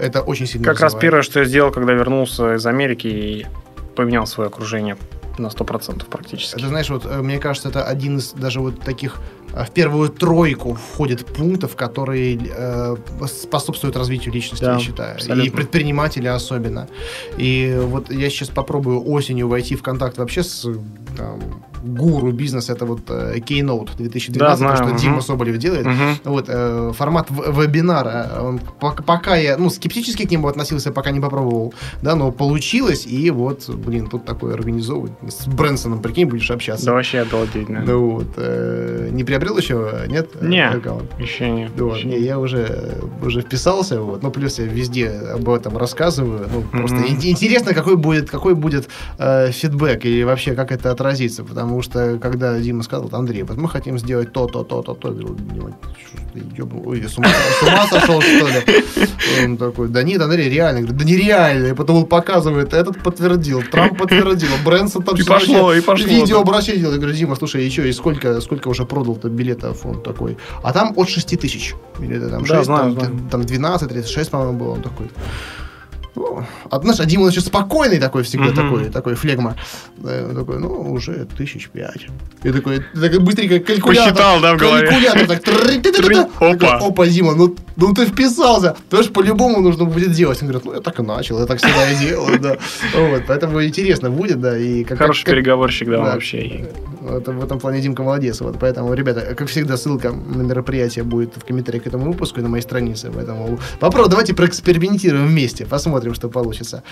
это очень сильно Ну, Как раз развивает. первое, что я сделал, когда вернулся из Америки и поменял свое окружение на 100% практически. Это, знаешь, вот э, мне кажется, это один из даже вот таких в первую тройку входит пунктов, которые э, способствуют развитию личности, Да, я считаю. абсолютно. И предпринимателя особенно. И вот я сейчас попробую осенью войти в контакт вообще с там, гуру бизнеса, это вот э, Keynote 2012, Да, знаю, то, что мгм. Дима Соболев делает. Мгм. Вот, э, формат вебинара, он, пок- пока я, ну, скептически к нему относился, пока не попробовал, да, но получилось, и вот, блин, тут такое организовывать. С Брэнсоном, прикинь, будешь общаться. Да вообще обалдеть, да. Ну вот, э, не приобрел открыл еще? Нет? Не, аккаунт? еще нет. Вот, еще не, я уже, уже вписался, вот, ну, плюс я везде об этом рассказываю, ну, просто Мгм. ин- интересно, какой будет, какой будет э, фидбэк и вообще, как это отразится, потому что, когда Дима сказал, Андрей, вот мы хотим сделать то, то, то, то, то, я говорю, Дима, ты ёбну- ой, с ума, с ума сошел, что ли? Он такой, да нет, Андрей, реально, говорю, да нереально, и потом он показывает, этот подтвердил, Трамп подтвердил, Брэнсон там И пошло, и пошло, Видео обращение делал. Я говорю, Дима, слушай, и что, и сколько, сколько уже продал-то билетов? Он такой, а там от 6 тысяч. Билеты там Да, 6, знаю, там, знаю. там 12, 36, по-моему, было. Он такой, а Дима еще спокойный такой всегда, Мгм. такой, такой флегма. Да, такой, ну, уже тысяч пять. И такой, так быстренько калькулятор. Посчитал, да, в голове? Калькулятор так. Опа. Опа, Дима, ну, ну ты вписался. Потому что по-любому нужно будет делать. Он говорит, ну, я так и начал, я так всегда и делаю, да. Вот, поэтому интересно будет, да. И как, Хороший как- переговорщик, да, да. вообще. Это, в этом плане Димка молодец. Вот, поэтому, ребята, как всегда, ссылка на мероприятие будет в комментариях к этому выпуску и на моей странице. Поэтому попробуем, давайте проэкспериментируем вместе, посмотрим, что получится.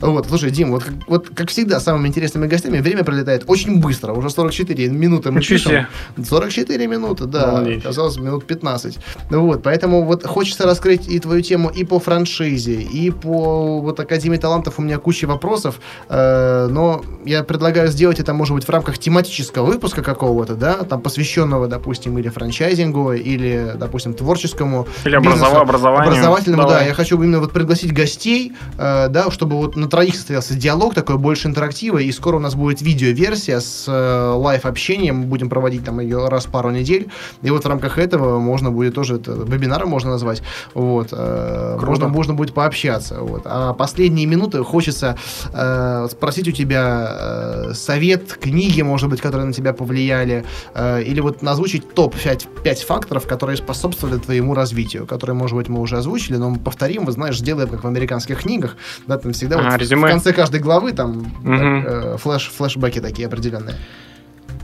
Вот, слушай, Дим, вот, вот как всегда, самыми интересными гостями время пролетает очень быстро. Уже 44 минуты мы Ничего пишем. себе. 44 минуты, да. Молодец. Казалось, минут 15. Ну вот, поэтому вот хочется раскрыть и твою тему и по франшизе, и по вот Академии талантов у меня куча вопросов, э, но я предлагаю сделать это, может быть, в рамках тематического выпуска какого-то, да, там посвященного, допустим, или франчайзингу, или, допустим, творческому Или бизнесу, образова- образованию. образовательному, да. Давай. Я хочу именно вот пригласить гостей, э, да, чтобы вот на троих состоялся диалог такой, больше интерактива, и скоро у нас будет видеоверсия с э, лайв-общением, мы будем проводить там ее раз в пару недель, и вот в рамках этого можно будет тоже, это, вебинаром можно назвать, вот, э, можно, можно будет пообщаться, вот. А последние минуты хочется э, спросить у тебя э, совет, книги, может быть, которые на тебя повлияли, э, или вот озвучить топ-5 5 факторов, которые способствовали твоему развитию, которые, может быть, мы уже озвучили, но мы повторим, вы знаешь, сделаем как в американских книгах, да, там всегда А, вот в- резюме. в конце каждой главы там так, э, флеш, флешбеки такие определенные.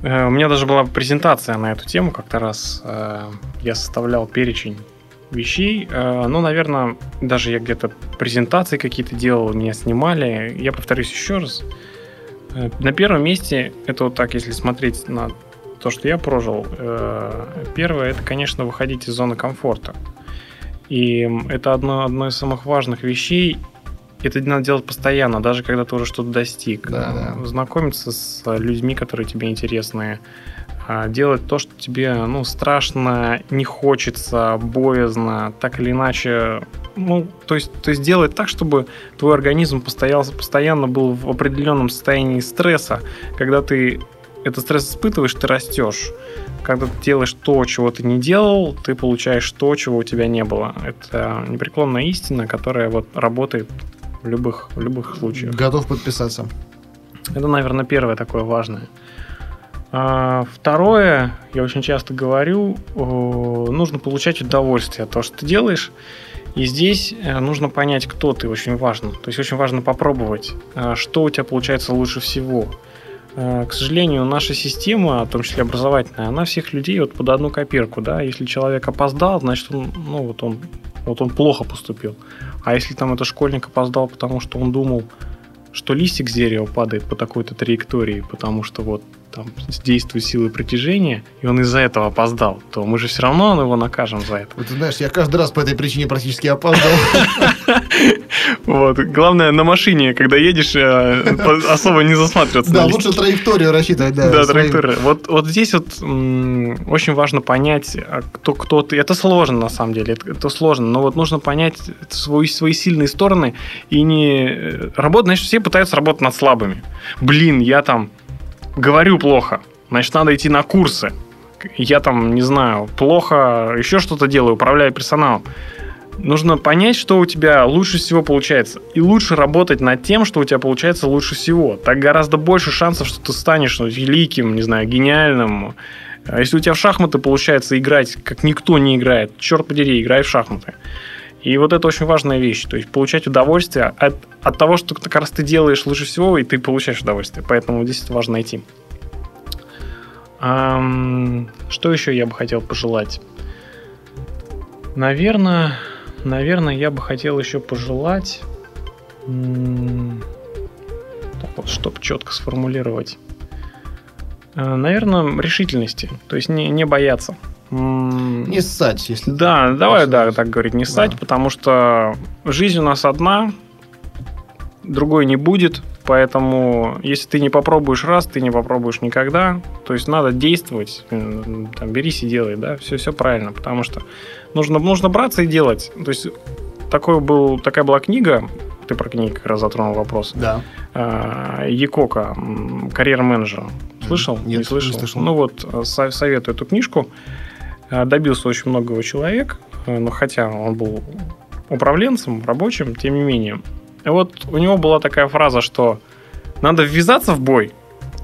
Э, У меня даже была презентация на эту тему как-то раз. Э, Я составлял перечень вещей. Э, Ну, наверное, даже я где-то презентации какие-то делал, меня снимали. Я повторюсь еще раз. На первом месте, это вот так, если смотреть на то, что я прожил, первое, это, конечно, выходить из зоны комфорта. И это одно, одно из самых важных вещей. Это надо делать постоянно, даже когда ты уже что-то достиг. Да, да. Знакомиться с людьми, которые тебе интересны. а, Делать то, что тебе ну, страшно, не хочется, боязно, так или иначе. Ну, то есть, то есть делать так, чтобы твой организм постоял, постоянно был в определенном состоянии стресса. Когда ты этот стресс испытываешь, ты растешь. Когда ты делаешь то, чего ты не делал, ты получаешь то, чего у тебя не было. Это непреклонная истина, которая вот работает в любых, в любых случаях. Готов подписаться. Это, наверное, первое такое важное. А, Второе, я очень часто говорю, нужно получать удовольствие от того, что ты делаешь. И здесь э, нужно понять, кто ты, очень важно. То есть очень важно попробовать, э, что у тебя получается лучше всего. Э, К сожалению, наша система, в том числе образовательная, она всех людей вот под одну копирку, да. Если человек опоздал, значит он, ну вот он, вот он плохо поступил. А если там это школьник опоздал, потому что он думал, что листик с дерева падает по такой-то траектории, потому что вот там действуют силы притяжения, и он из-за этого опоздал, то мы же все равно его накажем за это. Вот ты знаешь, я каждый раз по этой причине практически опаздывал. Вот. Главное, на машине, когда едешь, э, особо не засматриваться Да, лучше траекторию рассчитывать, да. Траектория. Вот, вот здесь вот очень важно понять, а кто, кто ты. Это сложно, на самом деле, это, это сложно, но вот нужно понять свои, свои сильные стороны и не э, работать, значит, все пытаются работать над слабыми. Блин, я там говорю плохо, значит, надо идти на курсы. Я там, не знаю, плохо еще что-то делаю, управляю персоналом. Нужно понять, что у тебя лучше всего получается. И лучше работать над тем, что у тебя получается лучше всего. Так гораздо больше шансов, что ты станешь ну, великим, не знаю, гениальным. А если у тебя в шахматы получается играть, как никто не играет, черт подери, играй в шахматы. И вот это очень важная вещь. То есть получать удовольствие от, от того, что как раз ты делаешь лучше всего, и ты получаешь удовольствие. Поэтому здесь это важно найти. Ам, что еще я бы хотел пожелать? Наверное, наверное, я бы хотел еще пожелать, так вот, чтобы четко сформулировать. Э, Наверное, решительности. То есть не, не бояться. Не ссать, если... Да, давай, да, так говорить, не ссать, Да. потому что жизнь у нас одна, другой не будет, поэтому если ты не попробуешь раз, ты не попробуешь никогда. То есть надо действовать, там, берись и делай, да, все, все правильно, потому что нужно, нужно браться и делать. То есть такой был, такая была книга, ты про книгу как раз затронул вопрос, Да. а, Якока, менеджера. Слышал? Нет, не слышал? не слышал. Ну вот, э, со- советую эту книжку. Э, Добился очень многого человек, э, но хотя он был управленцем, рабочим, тем не менее. И вот у него была такая фраза, что надо ввязаться в бой,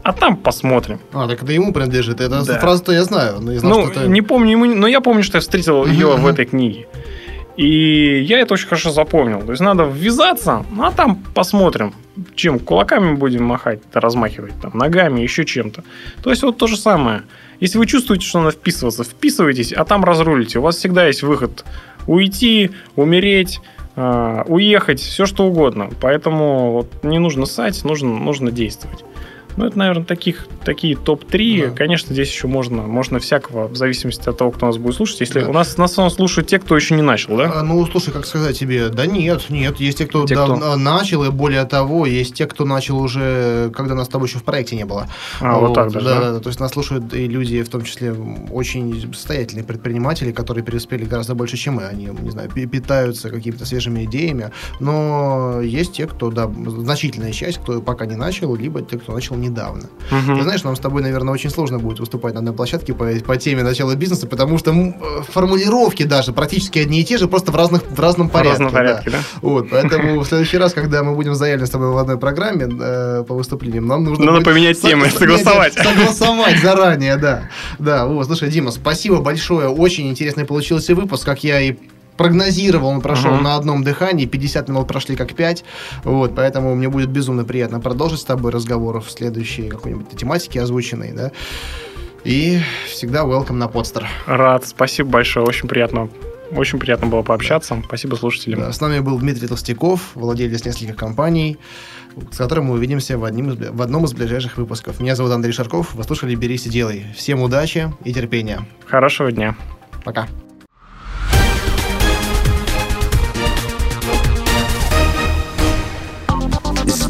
а там посмотрим. А, так это ему принадлежит. Это Да. фразу-то я знаю. Но я знал, Ну, что это... не помню, ему, но я помню, что я встретил Мгм, ее в этой книге. И я это очень хорошо запомнил. То есть надо ввязаться, ну, а там посмотрим, чем кулаками будем махать, размахивать, там, ногами, еще чем-то. То есть вот то же самое. Если вы чувствуете, что надо вписываться, вписывайтесь, а там разрулите. У вас всегда есть выход уйти, умереть, э, уехать, все что угодно. Поэтому вот не нужно ссать, нужно, нужно действовать. Ну, это, наверное, таких, такие топ-3. Да. Конечно, здесь еще можно, можно всякого, в зависимости от того, кто нас будет слушать. Если Да. у нас, нас основном слушают те, кто еще не начал, да? А, Ну, слушай, как сказать тебе, да нет, нет, есть те, кто, Те, кто- давно начал, и более того, есть те, кто начал уже, когда нас с тобой еще в проекте не было. А, вот, так даже, да, да? да, то есть нас слушают и люди, в том числе очень состоятельные предприниматели, которые преуспели гораздо больше, чем мы. Они, не знаю, пи- питаются какими-то свежими идеями, но есть те, кто, да, значительная часть, кто пока не начал, либо те, кто начал недавно. Мгм. Ты знаешь, нам с тобой, наверное, очень сложно будет выступать на одной площадке по, по теме начала бизнеса, потому что э, формулировки даже практически одни и те же, просто в, разных, в разном В порядке. разном да. порядке, да? Вот, поэтому в следующий раз, когда мы будем заявлены с тобой в одной программе э, по выступлениям, нам нужно Надо будет поменять темы, со- согласовать. Согласовать заранее, да. Да, вот, слушай, Дима, спасибо большое, очень интересный получился выпуск, как я и прогнозировал, он прошел Мгм. на одном дыхании, 50 минут прошли как 5, вот, поэтому мне будет безумно приятно продолжить с тобой разговор в следующей какой-нибудь тематике озвученной, да, и всегда welcome на подстер. Рад, спасибо большое, очень приятно. Очень приятно было пообщаться. Спасибо слушателям. Да, с нами был Дмитрий Толстяков, владелец нескольких компаний, с которым мы увидимся в, одним из в одном из ближайших выпусков. Меня зовут Андрей Шарков, вы слушали «Берись и делай». Всем удачи и терпения. Хорошего дня. Пока.